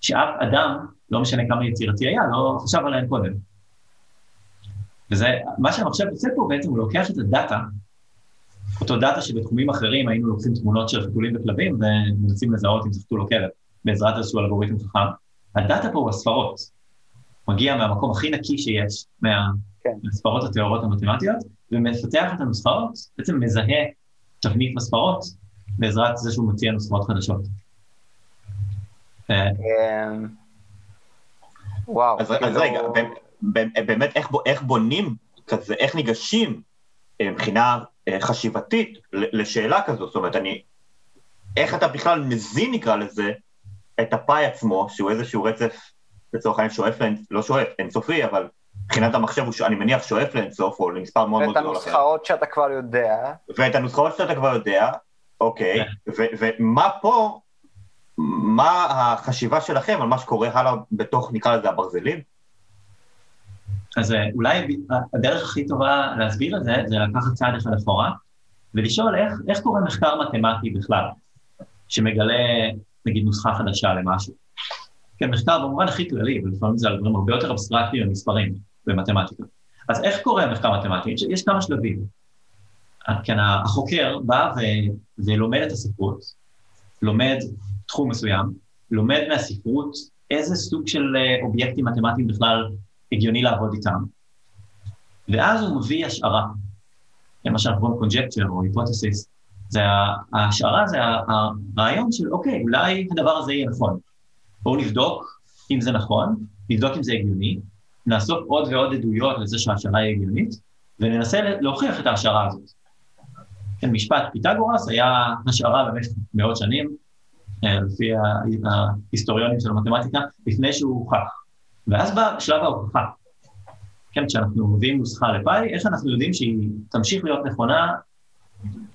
שאף אדם, לא משנה כמה יצירתי היה, לא חשב עליהן קודם. וזה, מה שהמחשב עושה פה בעצם, הוא לוקח את הדאטה, אותו דאטה שבתחומים אחרים היינו לוקחים תמונות של חתולים וכלבים ומנסים לזהות אם זה חתול או כלב, בעזרת איזשהו אלגוריתם חכם. הדאטה פה הוא הספרות. מגיע מהמקום הכי נקי שיש, מה, כן. מהספרות הטהורות המתמטיות, ומפתח את הנוסחאות, בעצם מזהה תבנית בספרות, בעזרת זה שהוא מציע נוסחאות חדשות. אה, אמ, וואו. אז כאילו- רגע, באמת איך בונים כזה, איך ניגשים אה, מבחינה אה, חשיבתית לשאלה כזו, זאת אומרת, אני, איך אתה בכלל מזין, נקרא לזה, את הפאי עצמו, שהוא איזשהו רצף, לצורך העניין שואף, לא שואף, אינסופי, אבל מבחינת המחשב, הוא, אני מניח, שואף לאינסוף, או למספר מאוד מאוד גדול. ואת הנוסחאות שאתה כבר יודע. ואת הנוסחאות שאתה כבר יודע, אוקיי, כן. ומה פה, מה החשיבה שלכם על מה שקורה הלאה בתוך, נקרא לזה, הברזלים? אז אה, אולי הדרך הכי טובה להסביר את זה, זה לקחת צעד אחד אחורה, ולשאול איך, איך קורה מחקר מתמטי בכלל, שמגלה, נגיד, נוסחה חדשה למשהו. כן, מחקר במובן הכי כללי, ולפעמים זה על דברים הרבה יותר אבסטרקטיים ממספרים במתמטיקה. אז איך קורה מחקר מתמטי? יש כמה שלבים. כן, החוקר בא ו, ולומד את הספרות, לומד תחום מסוים, לומד מהספרות איזה סוג של אה, אובייקטים מתמטיים בכלל הגיוני לעבוד איתם, ואז הוא מביא השערה, שאנחנו קוראים קונג'קצ'ר או היפותסיס, זה ההשערה זה הרעיון של אוקיי, אולי הדבר הזה יהיה נכון. בואו נבדוק אם זה נכון, נבדוק אם זה הגיוני, נאסוף עוד ועוד עדויות לזה שההשערה היא הגיונית, וננסה להוכיח את ההשערה הזאת. כן, משפט פיתגורס היה השערה במשך מאות שנים, אה, לפי ההיסטוריונים של המתמטיקה, לפני שהוא הוכח. ואז בא שלב ההוכחה. כן, כשאנחנו מביאים נוסחה לפאי, איך אנחנו יודעים שהיא תמשיך להיות נכונה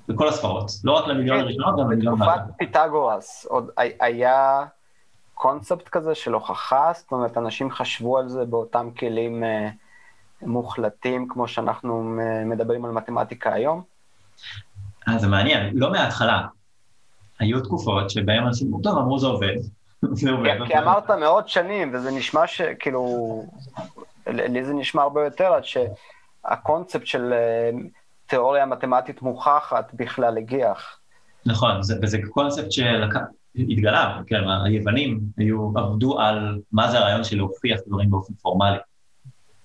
בכל הספרות, לא רק למיליון כן, הראשונות, גם למיליון הבא. בתקופת פיתגורס עוד היה קונספט כזה של הוכחה, זאת אומרת, אנשים חשבו על זה באותם כלים אה, מוחלטים, כמו שאנחנו אה, מדברים על מתמטיקה היום? אה, זה מעניין, לא מההתחלה. היו תקופות שבהן אנשים, טוב, אמרו זה עובד. זה עובד. כי אמרת מאות שנים, וזה נשמע שכאילו, לי זה נשמע הרבה יותר, עד שהקונספט של אה, תיאוריה מתמטית מוכחת בכלל הגיח. נכון, זה, וזה קונספט שהתגלה, כן, היוונים היו, עבדו על מה זה הרעיון של להוכיח דברים באופן פורמלי.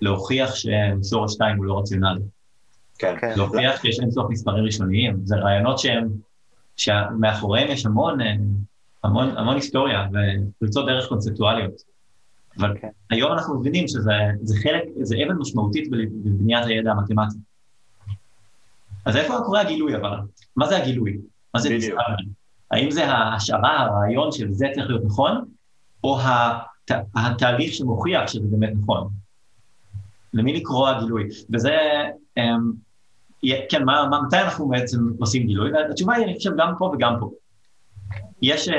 להוכיח ששורש 2 הוא לא רציונלי. כן. כן. להוכיח שיש אין סוף מספרים ראשוניים, זה רעיונות שהם, שמאחוריהם יש המון, אה, המון, המון היסטוריה ופריצות דרך קונספטואליות. אבל כן. היום אנחנו מבינים שזה חלק, זה אבן משמעותית בבניית הידע המתמטי. אז איפה קורה הגילוי אבל? מה זה הגילוי? מה זה בדיוק? האם זה ההשערה, הרעיון של זה צריך להיות נכון, או הת, התהליך שמוכיח שזה באמת נכון? למי לקרוא הגילוי? וזה, אמ, כן, מה, מה, מתי אנחנו בעצם עושים גילוי? והתשובה היא, אני חושב, גם פה וגם פה. יש uh,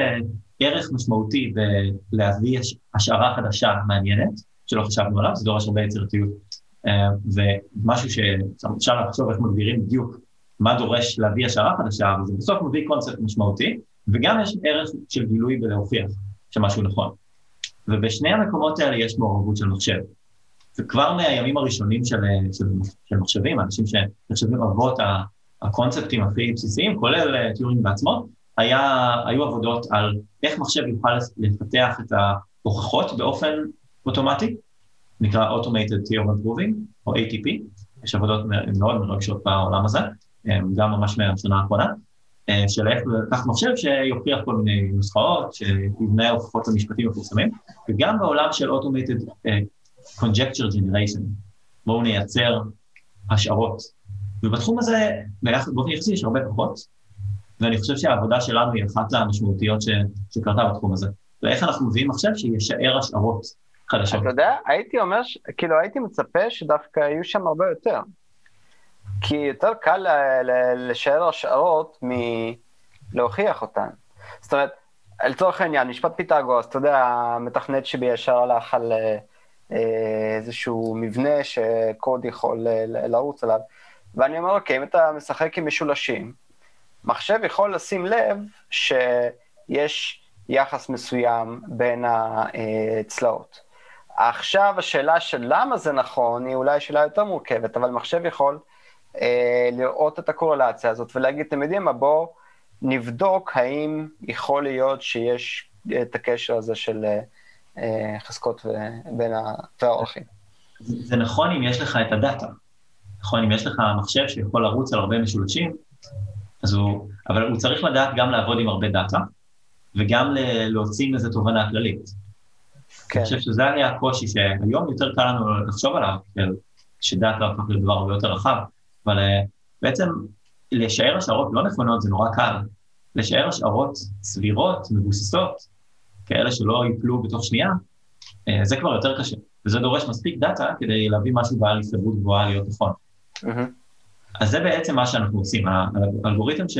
ערך משמעותי בלהביא השערה חדשה מעניינת, שלא חשבנו עליו, זה דורש הרבה יצירתיות. Uh, ומשהו שאפשר לחשוב איך מגדירים בדיוק מה דורש להביא השערה חדשה, וזה בסוף מביא קונספט משמעותי, וגם יש ערך של גילוי בלהוכיח שמשהו נכון. ובשני המקומות האלה יש מעורבות של מחשב. וכבר מהימים הראשונים של, של, של מחשבים, אנשים שנחשבים אבות הקונספטים הכי בסיסיים, כולל אה, טיורינג בעצמו, היה, היו עבודות על איך מחשב יוכל לפתח את ההוכחות באופן אוטומטי, נקרא Automated Theorem Proving, או ATP, יש עבודות מאוד מרגשות בעולם הזה, גם ממש מהשנה האחרונה, אה, של איך לקחת מחשב שיוכיח כל מיני נוסחאות, שיבנה הוכחות למשפטים מפורסמים, וגם בעולם של Automated אה, conjecture generation, בואו נייצר השערות. ובתחום הזה, באופן יחסי יש הרבה פחות, ואני חושב שהעבודה שלנו היא אחת המשמעותיות ש, שקרתה בתחום הזה. ואיך אנחנו מביאים מחשב שישאר השערות חדשות. אתה יודע, הייתי אומר, ש... כאילו הייתי מצפה שדווקא יהיו שם הרבה יותר. כי יותר קל לשער השערות מלהוכיח אותן. זאת אומרת, לצורך העניין, משפט פיתגורס, אתה יודע, המתכנת שבי ישר הלך על אה, איזשהו מבנה שקוד יכול אה, לרוץ עליו, ואני אומר, אוקיי, אם אתה משחק עם משולשים, מחשב יכול לשים לב שיש יחס מסוים בין הצלעות. עכשיו השאלה של למה זה נכון היא אולי שאלה יותר מורכבת, אבל מחשב יכול אה, לראות את הקורלציה הזאת ולהגיד, אתם יודעים מה, בואו נבדוק האם יכול להיות שיש את הקשר הזה של אה, חזקות בין האורחים. זה, זה נכון אם יש לך את הדאטה. נכון, אם יש לך מחשב שיכול לרוץ על הרבה משולשים, אז הוא, אבל הוא צריך לדעת גם לעבוד עם הרבה דאטה, וגם להוציא מזה תובנה כללית. כן. אני חושב שזה היה הקושי שהיום יותר קל לנו לחשוב עליו, שדאטה הפך להיות דבר הרבה יותר רחב, אבל אה, בעצם לשער השערות לא נכונות זה נורא קל. לשער השערות סבירות, מבוססות, כאלה שלא ייפלו בתוך שנייה, אה, זה כבר יותר קשה. וזה דורש מספיק דאטה כדי להביא משהו בעל הסתברות גבוהה להיות נכון. Mm-hmm. אז זה בעצם מה שאנחנו עושים. האלגוריתם, ש...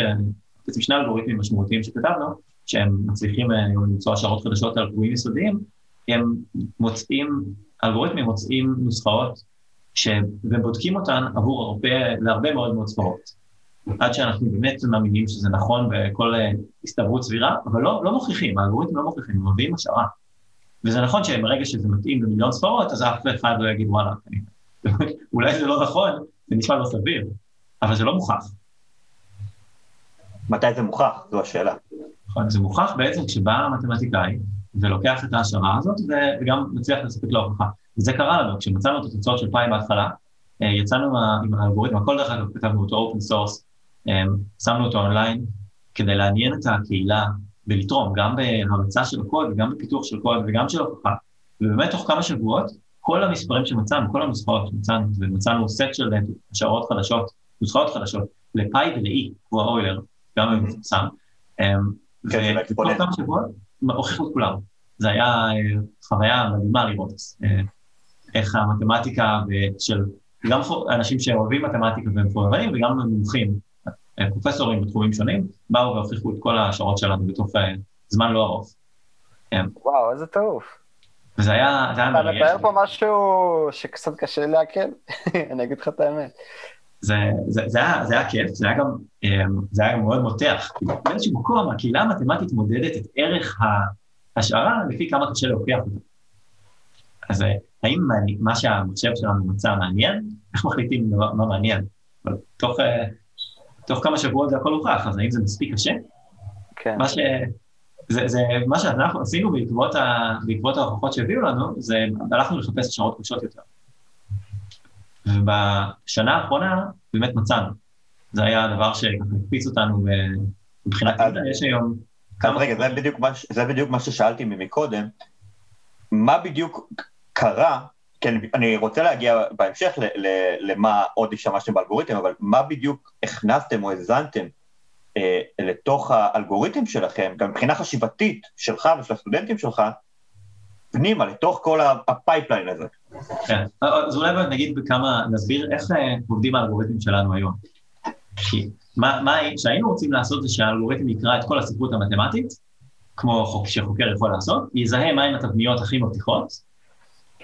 בעצם שני אלגוריתמים משמעותיים שכתבנו, שהם מצליחים אה, למצוא השערות חדשות על קבועים יסודיים, הם מוצאים, אלגוריתמים מוצאים נוסחאות ש... ובודקים אותן עבור הרבה, להרבה מאוד מאוד ספרות. עד שאנחנו באמת מאמינים שזה נכון בכל אה, הסתברות סבירה, אבל לא, לא מוכיחים, האלגוריתמים לא מוכיחים, הם מביאים השערה. וזה נכון שברגע שזה מתאים למיליון ספרות, אז אף אחד לא יגיד וואלה, אולי זה לא נכון, זה נשמע לא סביר, אבל זה לא מוכח. מתי זה מוכח? זו השאלה. נכון, זה מוכח בעצם כשבא המתמטיקאי ולוקח את ההשערה הזאת וגם מצליח לספק לה הוכחה. וזה קרה לנו, כשמצאנו את התוצאות של פאי בהתחלה, אה, יצאנו עם האלגוריתם, הכל דרך אגב כתבנו אותו open source, שמנו אותו אונליין כדי לעניין את הקהילה ולתרום, גם בהרצה של הקוד וגם בפיתוח של קוד וגם של הוכחה. ובאמת תוך כמה שבועות, כל המספרים שמצאנו, כל הנוסחאות שמצאנו, ומצאנו סט של השערות חדשות, נוסחאות חדשות, לפאי ול-E, הוא האוילר, גם מפורסם. כן, ותוך כמה שבועות הוכיחו את כולם. זה היה אה, חוויה מדהימה לראות אה, איך המתמטיקה של גם אנשים שאוהבים מתמטיקה והם פוררים וגם מומחים פרופסורים בתחומים שונים, באו והוכיחו את כל השעות שלנו בתוך אה, זמן לא ארוך. כן. וואו, איזה טירוף. וזה היה, זה היה מרגש. אתה מתאר פה משהו שקצת קשה לעכל, אני אגיד לך את האמת. זה, זה, זה, היה, זה היה כיף, זה היה גם, אה, זה היה גם מאוד מותח. באיזשהו מקום הקהילה המתמטית מודדת את ערך ההשערה לפי כמה קשה להוכיח אותה. אז אה, האם מה שהמחשב שלנו מצא מעניין? איך מחליטים מה מעניין? אבל תוך תוך כמה שבועות זה הכל הוכח, אז האם זה מספיק קשה? כן. מה, ש... זה, זה, מה שאנחנו עשינו בעקבות, ה... בעקבות ההוכחות שהביאו לנו, זה הלכנו לחפש השערות קשות יותר. ובשנה האחרונה באמת מצאנו. זה היה הדבר שהקפיץ אותנו מבחינת יש היום... כמה... רגע, זה בדיוק, מה, ששאלתי מקודם. מה בדיוק קרה כן, אני רוצה להגיע בהמשך ל, ל, למה עוד השתמשתם באלגוריתם, אבל מה בדיוק הכנסתם או האזנתם אה, לתוך האלגוריתם שלכם, גם מבחינה חשיבתית שלך ושל הסטודנטים שלך, פנימה, לתוך כל ה pipeline הזה. כן, אז אולי נגיד בכמה, נסביר איך אה, עובדים האלגוריתמים שלנו היום. כי מה, מה שהיינו רוצים לעשות זה שהאלגוריתם יקרא את כל הספרות המתמטית, כמו חוק, שחוקר יכול לעשות, יזהה מהם התבניות הכי מבטיחות,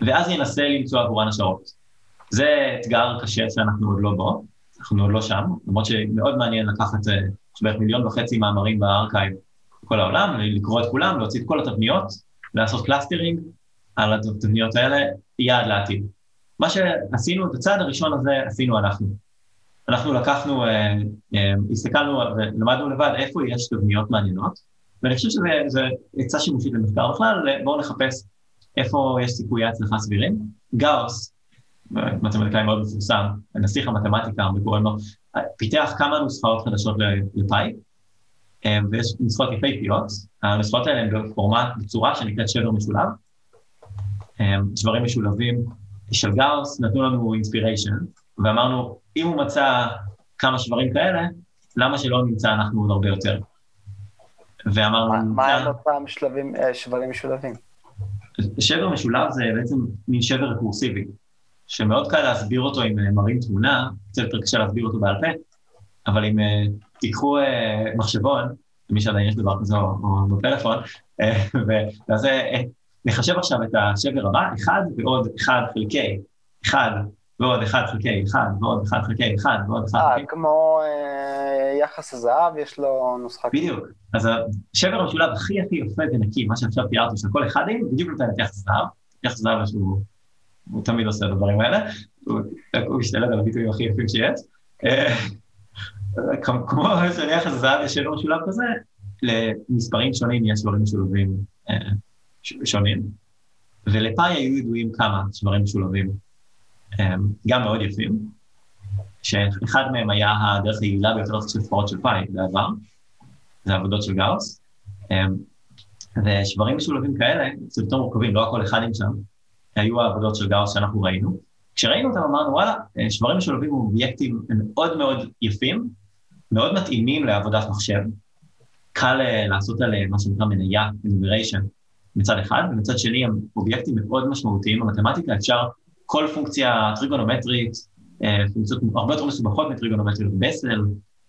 ואז ינסה למצוא עבורן השערות. זה אתגר קשה שאנחנו עוד לא בו, אנחנו עוד לא שם, למרות שמאוד מעניין לקחת אה, בערך מיליון וחצי מאמרים ב arXiv בכל העולם, לקרוא את כולם, להוציא את כל התבניות, לעשות clustering על התבניות האלה, יעד לעתיד. מה שעשינו, את הצעד הראשון הזה עשינו אנחנו. אנחנו לקחנו, אה, אה, הסתכלנו ולמדנו לבד איפה יש תבניות מעניינות, ואני חושב שזה עצה שימושית למחקר בכלל, בואו נחפש איפה יש סיכויי הצלחה סבירים? גאוס, מתמטיקאי מאוד מפורסם, נסיך המתמטיקה, וקוראים לו, פיתח כמה נוסחאות חדשות לפאי, אה, ויש נוסחאות יפהפיות, הנוסחאות האלה הן בפורמט, בצורה שנקראת שבר משולב, אה, שברים משולבים של גאוס נתנו לנו inspiration, ואמרנו, אם הוא מצא כמה שברים כאלה, למה שלא נמצא אנחנו עוד הרבה יותר? ואמרנו... מה אותם שלבים, אה, שברים משולבים? שבר משולב זה בעצם מין שבר רקורסיבי, שמאוד קל להסביר אותו אם אה, מראים תמונה, קצת יותר קשה להסביר אותו בעל פה, אבל אם אה, תיקחו מחשבון, למי שעדיין יש דבר כזה או בפלאפון, ואז נחשב עכשיו את השבר הבא, 1 ועוד 1 חלקי 1 ועוד 1 חלקי 1 ועוד 1 חלקי 1 ועוד 1 חלקי... אה, כמו יחס הזהב, יש לו נוסחה. בדיוק. אז השבר המשולב הכי הכי יפה ונקי, מה שעכשיו תיארתי, של כל אחד עם, בדיוק נותן את יחס הזהב. יחס הזהב שהוא הוא תמיד עושה את הדברים האלה, הוא, משתלט על הביטויים הכי יפים שיש. אה, כמו שליחס הזהב יש שבר משולב כזה, למספרים שונים יש שברים משולבים אה, שונים, ולפאי היו ידועים כמה שברים משולבים, אה, גם מאוד יפים, שאחד מהם היה הדרך היעילה ביותר של ספרות של פאי בעבר, זה עבודות של גאוס, ושברים משולבים כאלה, זה יותר מורכבים, לא הכל אחד עם שם, היו העבודות של גאוס שאנחנו ראינו. כשראינו אותם אמרנו, וואלה, שברים משולבים הם אובייקטים מאוד מאוד יפים, מאוד מתאימים לעבודת מחשב. קל אה, לעשות עליהם מה שנקרא מניה, enumeration, מצד אחד, ומצד שני הם אובייקטים מאוד משמעותיים במתמטיקה, אפשר כל פונקציה טריגונומטרית, אה, פונקציות הרבה יותר מסובכות מטריגונומטריות בסל,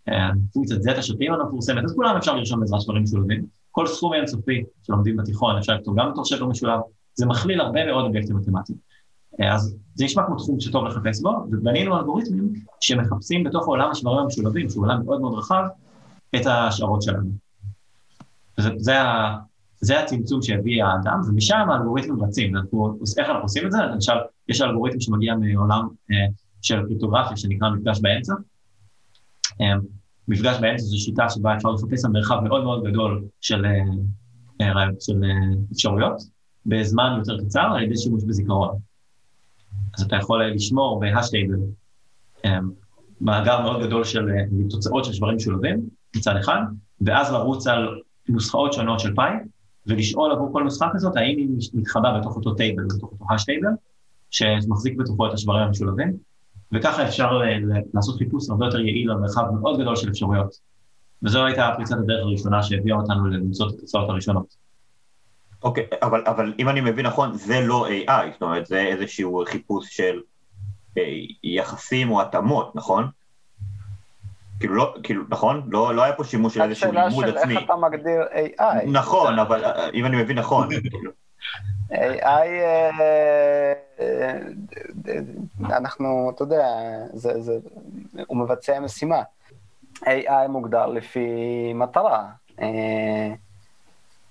אה, פונקציית זטה של פימון המפורסמת, אז כולם אפשר לרשום בעזרת שברים משולבים. כל סכום אינסופי שלומדים בתיכון אפשר לכתוב גם בתור שבר משולב, זה מכליל הרבה מאוד אובייקטים מתמטיים. אה, אז זה נשמע כמו תחום שטוב לחפש בו, ובנינו אלגוריתמים שמחפשים בתוך עולם השברים המשולבים, שהוא עולם מאוד מאוד רחב, את השערות שלנו. זה, זה, זה הצמצום שהביא האדם, ומשם האלגוריתמים רצים. אנחנו, איך אנחנו עושים את זה? למשל, יש אלגוריתם שמגיע מעולם אה, של קריפטוגרפיה שנקרא מפגש באמצע. אה, מפגש באמצע זו שיטה שבה אפשר לחפש על מרחב מאוד מאוד גדול של, אה, אה, של אה, אפשרויות, בזמן יותר קצר על ידי שימוש בזיכרון. אז אתה יכול לשמור בהשטייבל אמ, מאגר מאוד גדול של אה, תוצאות של שברים משולבים מצד אחד, ואז לרוץ על נוסחאות שונות של פאי, ולשאול עבור כל נוסחה כזאת האם היא מתחבא בתוך אותו טייבל, בתוך אותו השטייבל, שמחזיק בתוכו את השברים המשולבים, וככה אפשר אה, לעשות חיפוש הרבה יותר יעיל על מרחב מאוד גדול של אפשרויות. וזו הייתה פריצת הדרך הראשונה שהביאה אותנו למצוא את התוצאות הראשונות. אוקיי, okay, אבל, אבל אם אני מבין נכון, זה לא AI, זאת אומרת, זה איזשהו חיפוש של אה, יחסים או התאמות, נכון? כאילו לא, כאילו, נכון? לא, לא היה פה שימוש של איזשהו לימוד עצמי. השאלה של איך אתה מגדיר AI. נכון, אבל אה, אם אני מבין נכון. כאילו. AI, אה, אנחנו, אתה יודע, זה, זה, הוא מבצע משימה. AI מוגדר לפי מטרה.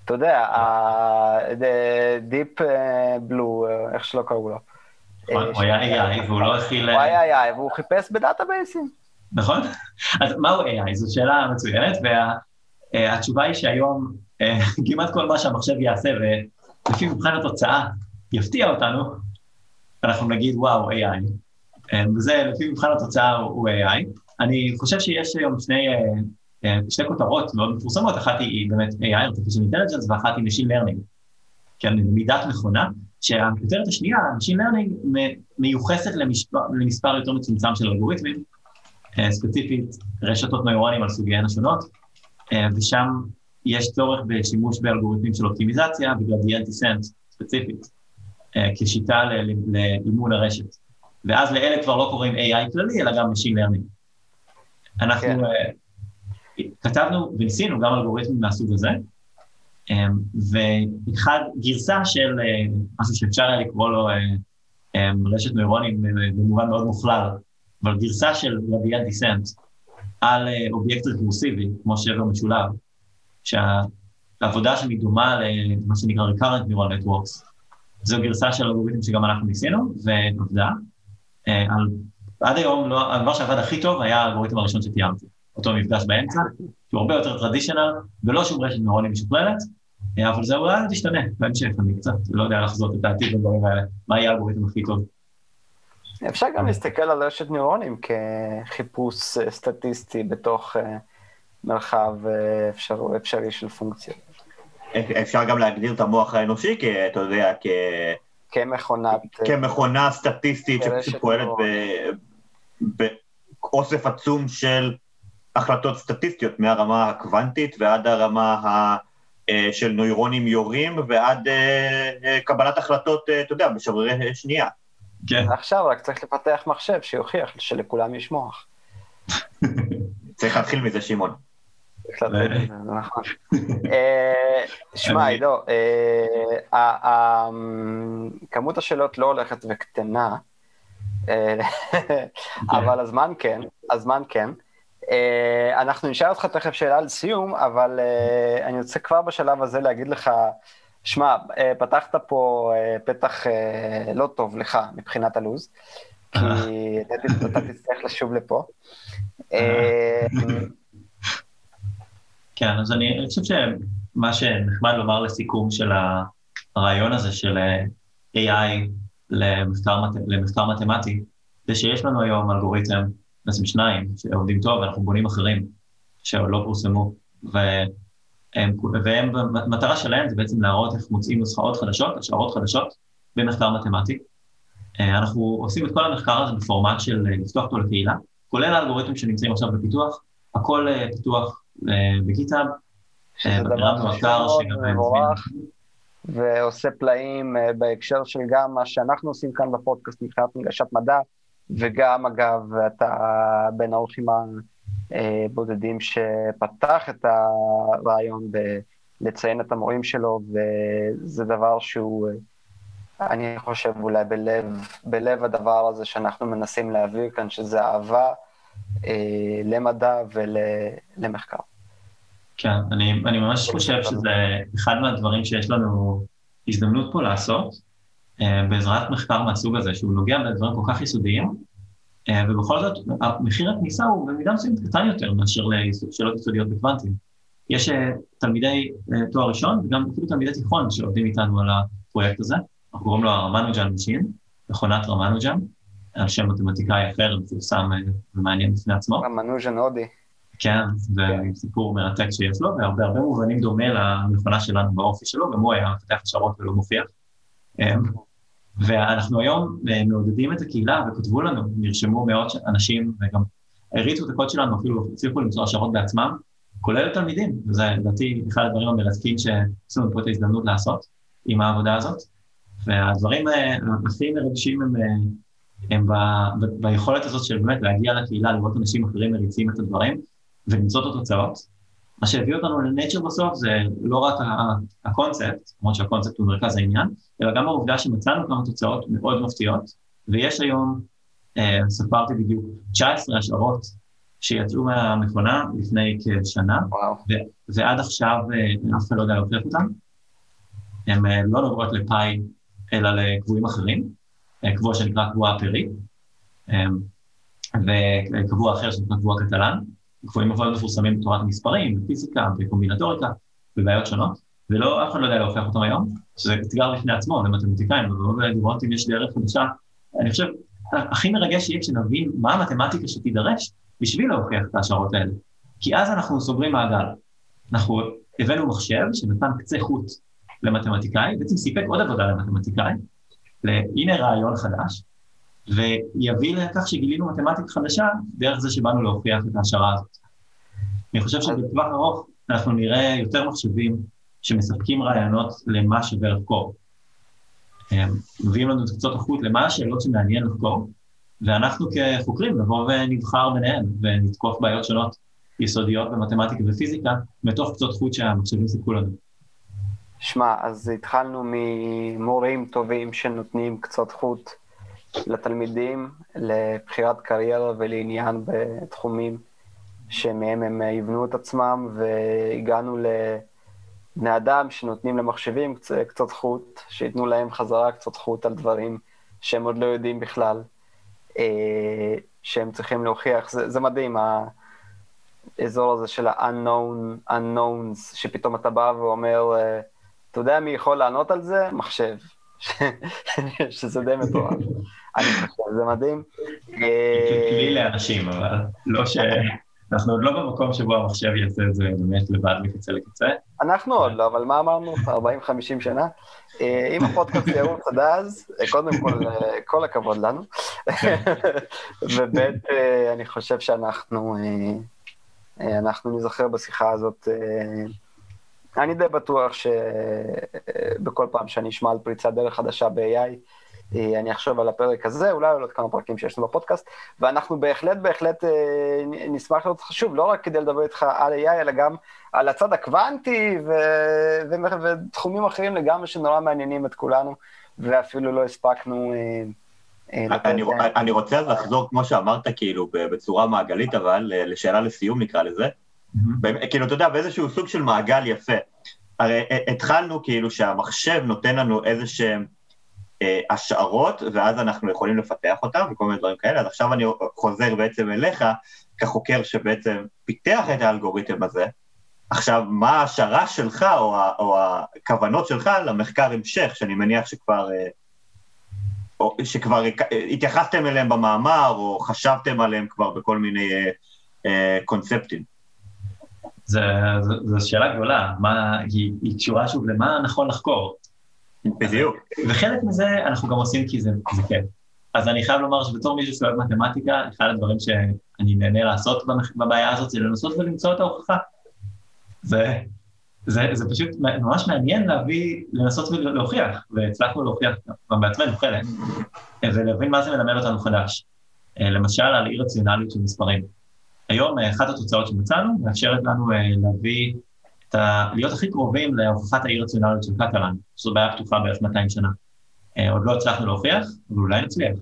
אתה יודע, ה-Deep Blue, איך שלא קראו לו. הוא היה AI והוא לא הכיל... הוא היה AI והוא חיפש בדאטאבייסים. נכון. אז מהו AI? זו שאלה מצוינת, והתשובה היא שהיום כמעט כל מה שהמחשב יעשה, ולפי מבחן התוצאה יפתיע אותנו, אנחנו נגיד וואו, AI. וזה לפי מבחן התוצאה הוא AI. אני חושב שיש היום שני אה, שתי כותרות מאוד מפורסמות, אחת היא באמת AI, artificial intelligence, ואחת היא Machine Learning, כן, למידת מכונה, שהכותרת השנייה, Machine Learning, מיוחסת למספר, למספר יותר מצומצם של אלגוריתמים, אה, ספציפית רשתות נוירונים על סוגיהן השונות, אה, ושם יש צורך בשימוש באלגוריתמים של אופטימיזציה וגרדיאנט דיסנט ספציפית, כשיטה לאימון הרשת. ואז לאלה כבר לא קוראים AI כללי, אלא גם Machine Learning. אנחנו... כן. כתבנו וניסינו גם אלגוריתמים מהסוג הזה, ואחד, גרסה של אה, משהו שאפשר היה לקרוא לו אה, רשת נוירונים אה, במובן מאוד מוכלל, אבל גרסה של רביעיית דיסנט על אובייקט רקורסיבי, כמו שבר משולב, שהעבודה שם היא דומה למה שנקרא recurrent neural networks. זו גרסה של אלגוריתם שגם אנחנו ניסינו, ועבדה. על, עד היום, לא, הדבר שעבד הכי טוב היה האלגוריתם הראשון שתיארתי. אותו מפגש באמצע, שהוא הרבה יותר טרדישיונל, ולא שום רשת נוירונים משוכללת, אבל זה אולי תשתנה בהמשך, אני קצת לא יודע לחזות את העתיד בדברים האלה, מה יהיה האלגוריתם הכי טוב. אפשר גם להסתכל על רשת נוירונים כחיפוש אה, סטטיסטי בתוך אה, מרחב אה, אפשר, אפשרי של פונקציות. אפשר גם להגדיר את המוח האנושי, כי אתה יודע, כ... כמכונת... כמכונה סטטיסטית שפועלת באוסף עצום של החלטות סטטיסטיות מהרמה הקוונטית ועד הרמה ה... של נוירונים יורים ועד קבלת החלטות, אתה יודע, בשברירי שנייה. כן. עכשיו רק צריך לפתח מחשב שיוכיח שלכולם יש מוח. צריך להתחיל מזה, שמעון. נכון. אה, שמע, עידו, אה, כמות השאלות לא הולכת וקטנה, אה, אבל הזמן כן, הזמן כן. אנחנו נשאל אותך תכף שאלה על סיום, אבל אני רוצה כבר בשלב הזה להגיד לך, שמע, פתחת פה פתח לא טוב לך מבחינת הלו"ז, כי אתה תצטרך לשוב לפה. כן, אז אני, חושב שמה שנחמד לומר לסיכום של הרעיון הזה של אה, AI למחקר, למחקר מתמטי, זה שיש לנו היום אלגוריתם, בעצם שניים, שעובדים טוב, ואנחנו בונים אחרים, שעוד לא פורסמו, והם, והם, המטרה שלהם זה בעצם להראות איך מוצאים נוסחאות חדשות, השערות חדשות, במחקר מתמטי. אה, אנחנו עושים את כל המחקר הזה בפורמט של אה, לפתוח אותו לקהילה, כולל האלגוריתמים שנמצאים עכשיו בפיתוח, הכל פיתוח בגיטאב. דבר חשוב ומבורך, ועושה פלאים אה, בהקשר של גם מה שאנחנו עושים כאן בפודקאסט מבחינת הנגשת מדע, וגם אגב, אתה בין האורחים הבודדים שפתח את הרעיון בלציין את המורים שלו, וזה דבר שהוא, אני חושב אולי בלב, בלב הדבר הזה שאנחנו מנסים להעביר כאן, שזה אהבה אה, למדע ולמחקר. כן, אני, אני ממש חושב שזה אחד מהדברים שיש לנו הזדמנות פה לעשות, אה, בעזרת מחקר מהסוג הזה, שהוא נוגע בדברים כל כך יסודיים, אה, ובכל זאת, מחיר הכניסה הוא במידה מסוימת קטן יותר מאשר לשאלות יסודיות בקוונטים. יש תלמידי תואר ראשון וגם אפילו תלמידי תיכון שעובדים איתנו על הפרויקט הזה, אנחנו קוראים לו ה Ramanujan Machine, מכונת רמנוג'ן, על שם מתמטיקאי אחר, מפורסם אה, ומעניין בפני עצמו. מנוז'ן הודי. כן, זה סיפור מרתק שיש לו, והרבה הרבה מובנים דומה למכונה שלנו באופי שלו, גם הוא היה מפתח השערות ולא מופיע. ואנחנו היום אה, מעודדים את הקהילה, וכתבו לנו, נרשמו מאות אנשים, וגם הריצו את הקוד שלנו, אפילו הצליחו למצוא השערות בעצמם, כולל תלמידים, וזה לדעתי אחד הדברים המרתקים שיש לנו פה את ההזדמנות לעשות עם העבודה הזאת. והדברים אה, הכי מרגשים הם הם ב, ב, ביכולת הזאת של באמת להגיע לקהילה, לראות אנשים אחרים מריצים את הדברים ולמצוא את התוצאות. מה שהביא אותנו לנייצ'ר בסוף זה לא רק הקונספט, למרות שהקונספט הוא מרכז העניין, אלא גם העובדה שמצאנו כמה תוצאות מאוד מפתיעות, ויש היום, אה, ספרתי בדיוק, 19 השערות שיצאו מהמכונה לפני כשנה, ו- ועד עכשיו אה, אף אחד לא יודע להוכיח אותן. הן אה, לא נוגעות לפאי, אלא לקבועים אחרים. אה, קבוע שנקרא קבוע פרי, אה, וקבוע אחר שנקרא קבוע קטלן, קבועים מאוד מפורסמים בתורת המספרים, בפיזיקה, בקומבינטוריקה, בבעיות שונות, ולא, אף אחד לא יודע להוכיח אותם היום, שזה אתגר בפני עצמו למתמטיקאים, ולא לראות אם יש דרך חדשה. אני חושב, הכי מרגש יהיה כשנבין מה המתמטיקה שתידרש בשביל להוכיח את ההשערות האלה. כי אז אנחנו סוגרים מעגל. אנחנו הבאנו מחשב שנתן קצה חוט למתמטיקאי, בעצם סיפק עוד עבודה למתמטיקאי, הנה רעיון חדש, ויביא לכך שגילינו מתמטיקה חדשה דרך זה שבאנו להוכיח את ההשערה הזאת. אני חושב שבטווח ארוך אנחנו נראה יותר מחשבים שמספקים רעיונות למה שווה לחקור. מביאים לנו את קצות החוט למה השאלות שמעניין לחקור, ואנחנו כחוקרים נבוא ונבחר ביניהן ונתקוף בעיות שונות יסודיות במתמטיקה ופיזיקה מתוך קצות חוט שהמחשבים סיפקו לנו. שמע, אז התחלנו ממורים טובים שנותנים קצות חוט לתלמידים, לבחירת קריירה ולעניין בתחומים שמהם הם יבנו את עצמם, והגענו לבני אדם שנותנים למחשבים קצות חוט, שייתנו להם חזרה קצות חוט על דברים שהם עוד לא יודעים בכלל, אה, שהם צריכים להוכיח. זה, זה מדהים, האזור הזה של ה-unknown, unknowns, שפתאום אתה בא ואומר, אה, אתה יודע מי יכול לענות על זה? מחשב. שזה די מטורף. אני חושב, זה מדהים. כלי לאנשים, אבל לא ש... אנחנו עוד לא במקום שבו המחשב יעשה את זה באמת לבד מקצה לקצה. אנחנו עוד לא, אבל מה אמרנו? 40-50 שנה? אה, אם הפודקאסט ירוץ עד אז, אה, קודם כל, אה, כל הכבוד לנו. וב' אני חושב שאנחנו אה, אנחנו נזכר בשיחה הזאת. אה, אני די בטוח שבכל פעם שאני אשמע על פריצת דרך חדשה ב-AI, אה, אני אחשוב על הפרק הזה, אולי על עוד כמה פרקים שיש לנו בפודקאסט, ואנחנו בהחלט בהחלט נשמח להיות חשוב, לא רק כדי לדבר איתך על AI, אלא גם על הצד הקוונטי ו... ו... ותחומים אחרים לגמרי שנורא מעניינים את כולנו, ואפילו לא הספקנו... אני, אני רוצה אז לחזור, כמו שאמרת, כאילו, בצורה מעגלית, אבל לשאלה לסיום נקרא לזה. Mm-hmm. כאילו, אתה יודע, באיזשהו סוג של מעגל יפה. הרי התחלנו כאילו שהמחשב נותן לנו איזה שהם אה, השערות, ואז אנחנו יכולים לפתח אותם וכל מיני דברים כאלה, אז עכשיו אני חוזר בעצם אליך, כחוקר שבעצם פיתח את האלגוריתם הזה. עכשיו, מה ההשערה שלך, או, או הכוונות שלך למחקר המשך, שאני מניח שכבר... אה, או שכבר התייחסתם אליהם במאמר, או חשבתם עליהם כבר בכל מיני אה, אה, קונספטים? זו שאלה גדולה, מה, היא, היא קשורה שוב למה נכון לחקור. בדיוק. וחלק מזה אנחנו גם עושים כי זה, כיף. אז אני חייב לומר שבתור מישהו שאוהב מתמטיקה, אחד הדברים שאני נהנה לעשות בבעיה הזאת זה לנסות ולמצוא את ההוכחה. זה, זה, זה פשוט ממש מעניין להביא, לנסות ולהוכיח, והצלחנו להוכיח גם בעצמנו חלק, ולהבין מה זה מלמד אותנו חדש. אה, למשל, על אי רציונליות של מספרים. היום אה, אחת התוצאות שמצאנו מאפשרת לנו אה, להביא ה... להיות הכי קרובים להוכחת האי רציונליות של קטלן, שזו בעיה פתוחה בערך 200 שנה. עוד לא הצלחנו להוכיח, אבל אולי נצליח.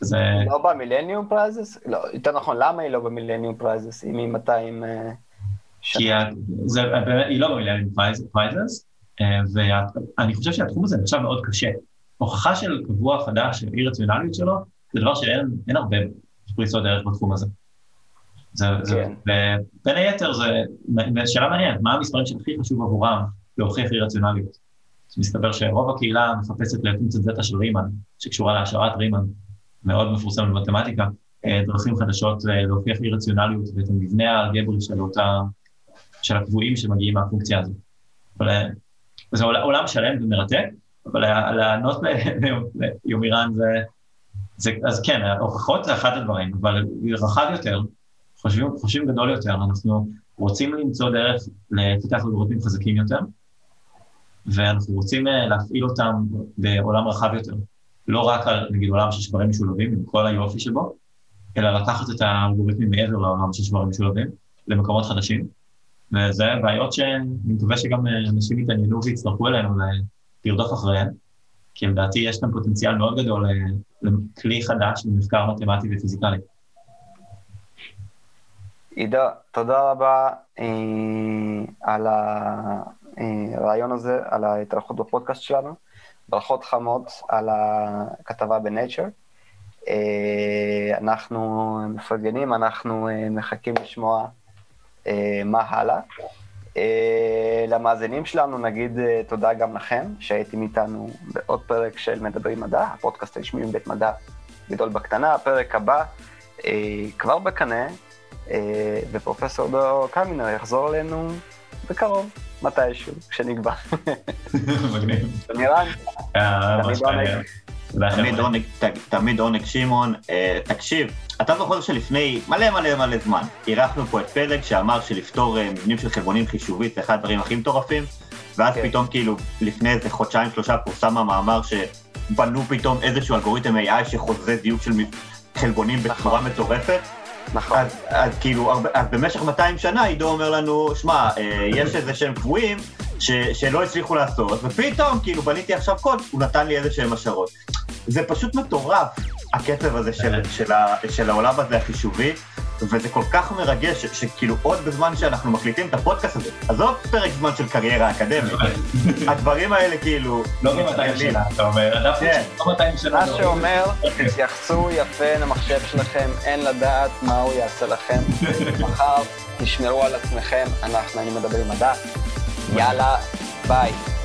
זה... לא ב Millennium Prizes? לא, יותר נכון, למה היא לא ב Millennium Prizes, אם היא 200... כי זה, באמת, היא לא ב Millennium Prizes, אה, ואני חושב שהתחום הזה נחשב מאוד קשה. הוכחה של קבוע חדש, של אי רציונליות שלו, זה דבר שאין הרבה פריצות דרך בתחום הזה. זה, כן. זה, ובין היתר זה שאלה מעניינת, מה המספרים שהכי חשוב עבורם להוכיח אי רציונליות? מסתבר שרוב הקהילה מחפשת לפונקציית זטה של רימן, שקשורה להשערת רימן, מאוד מפורסם במתמטיקה, אה, דרכים חדשות אה, להוכיח אי רציונליות ואת המבנה האלגברי של אותה של הקבועים שמגיעים מהפונקציה הזאת. אבל אה, זה עולם שלם ומרתק, אבל לענות ליומירן זה, זה, אז כן, ההוכחות זה אחד הדברים, אבל רחב יותר, חושבים, חושבים גדול יותר, אנחנו רוצים למצוא דרך לפתח אלגוריתמים חזקים יותר, ואנחנו רוצים אה, להפעיל אותם בעולם רחב יותר. לא רק על, נגיד, עולם של שברים משולבים, עם כל היופי שבו, אלא לקחת את האלגוריתמים מעבר לעולם של שברים משולבים, למקומות חדשים, וזה בעיות שאני מקווה שגם אה, אנשים יתעניינו ויצטרכו אלינו לרדוף אחריהן, כי לדעתי יש כאן פוטנציאל מאוד גדול אה, לכלי חדש במחקר מתמטי ופיזיקלי. עידו, תודה רבה אה, על הרעיון הזה, על ההתארחות בפודקאסט שלנו. ברכות חמות על הכתבה בנייצ'ר. אנחנו מפרגנים, אנחנו מחכים לשמוע אה, מה הלאה. אה, למאזינים שלנו נגיד אה, תודה גם לכם, שהייתם איתנו בעוד פרק של מדברים מדע, הפודקאסט הרשמי מבית מדע גדול בקטנה, הפרק הבא כבר בקנה, ופרופסור דו קמינר יחזור אלינו בקרוב, מתישהו, כשנקבע. מגניב. תמירן, תמיד עונג. תמיד עונג, שמעון. אה, תקשיב, אתה זוכר שלפני מלא מלא מלא זמן, אירחנו פה את פלג שאמר שלפתור אה, מבנים של חלבונים חישובית זה אחד הדברים הכי מטורפים, ואז כן. פתאום כאילו לפני איזה חודשיים שלושה פורסם המאמר שבנו פתאום איזשהו אלגוריתם AI שחוזה דיוק של חלבונים נכון. בצורה מטורפת. נכון. אז, אז כאילו, אז במשך 200 שנה עידו אומר לנו, שמע, אה, יש איזה שהם קבועים ש, שלא הצליחו לעשות, ופתאום, כאילו, בניתי עכשיו קוד, הוא נתן לי איזה שהם השערות. זה פשוט מטורף, הקצב הזה של, של, ה, של העולם הזה החישובי, וזה כל כך מרגש, שכאילו עוד בזמן שאנחנו מקליטים את הפודקאסט הזה, עזוב פרק זמן של קריירה אקדמית, הדברים האלה כאילו... לא ב-200 שנה, אתה אומר, כן. לא 200 שנה. מה שאומר, תתייחסו יפה למחשב שלכם, אין לדעת מה הוא יעשה לכם. מחר תשמרו על עצמכם, אנחנו היינו מדברים מדע. יאללה, ביי.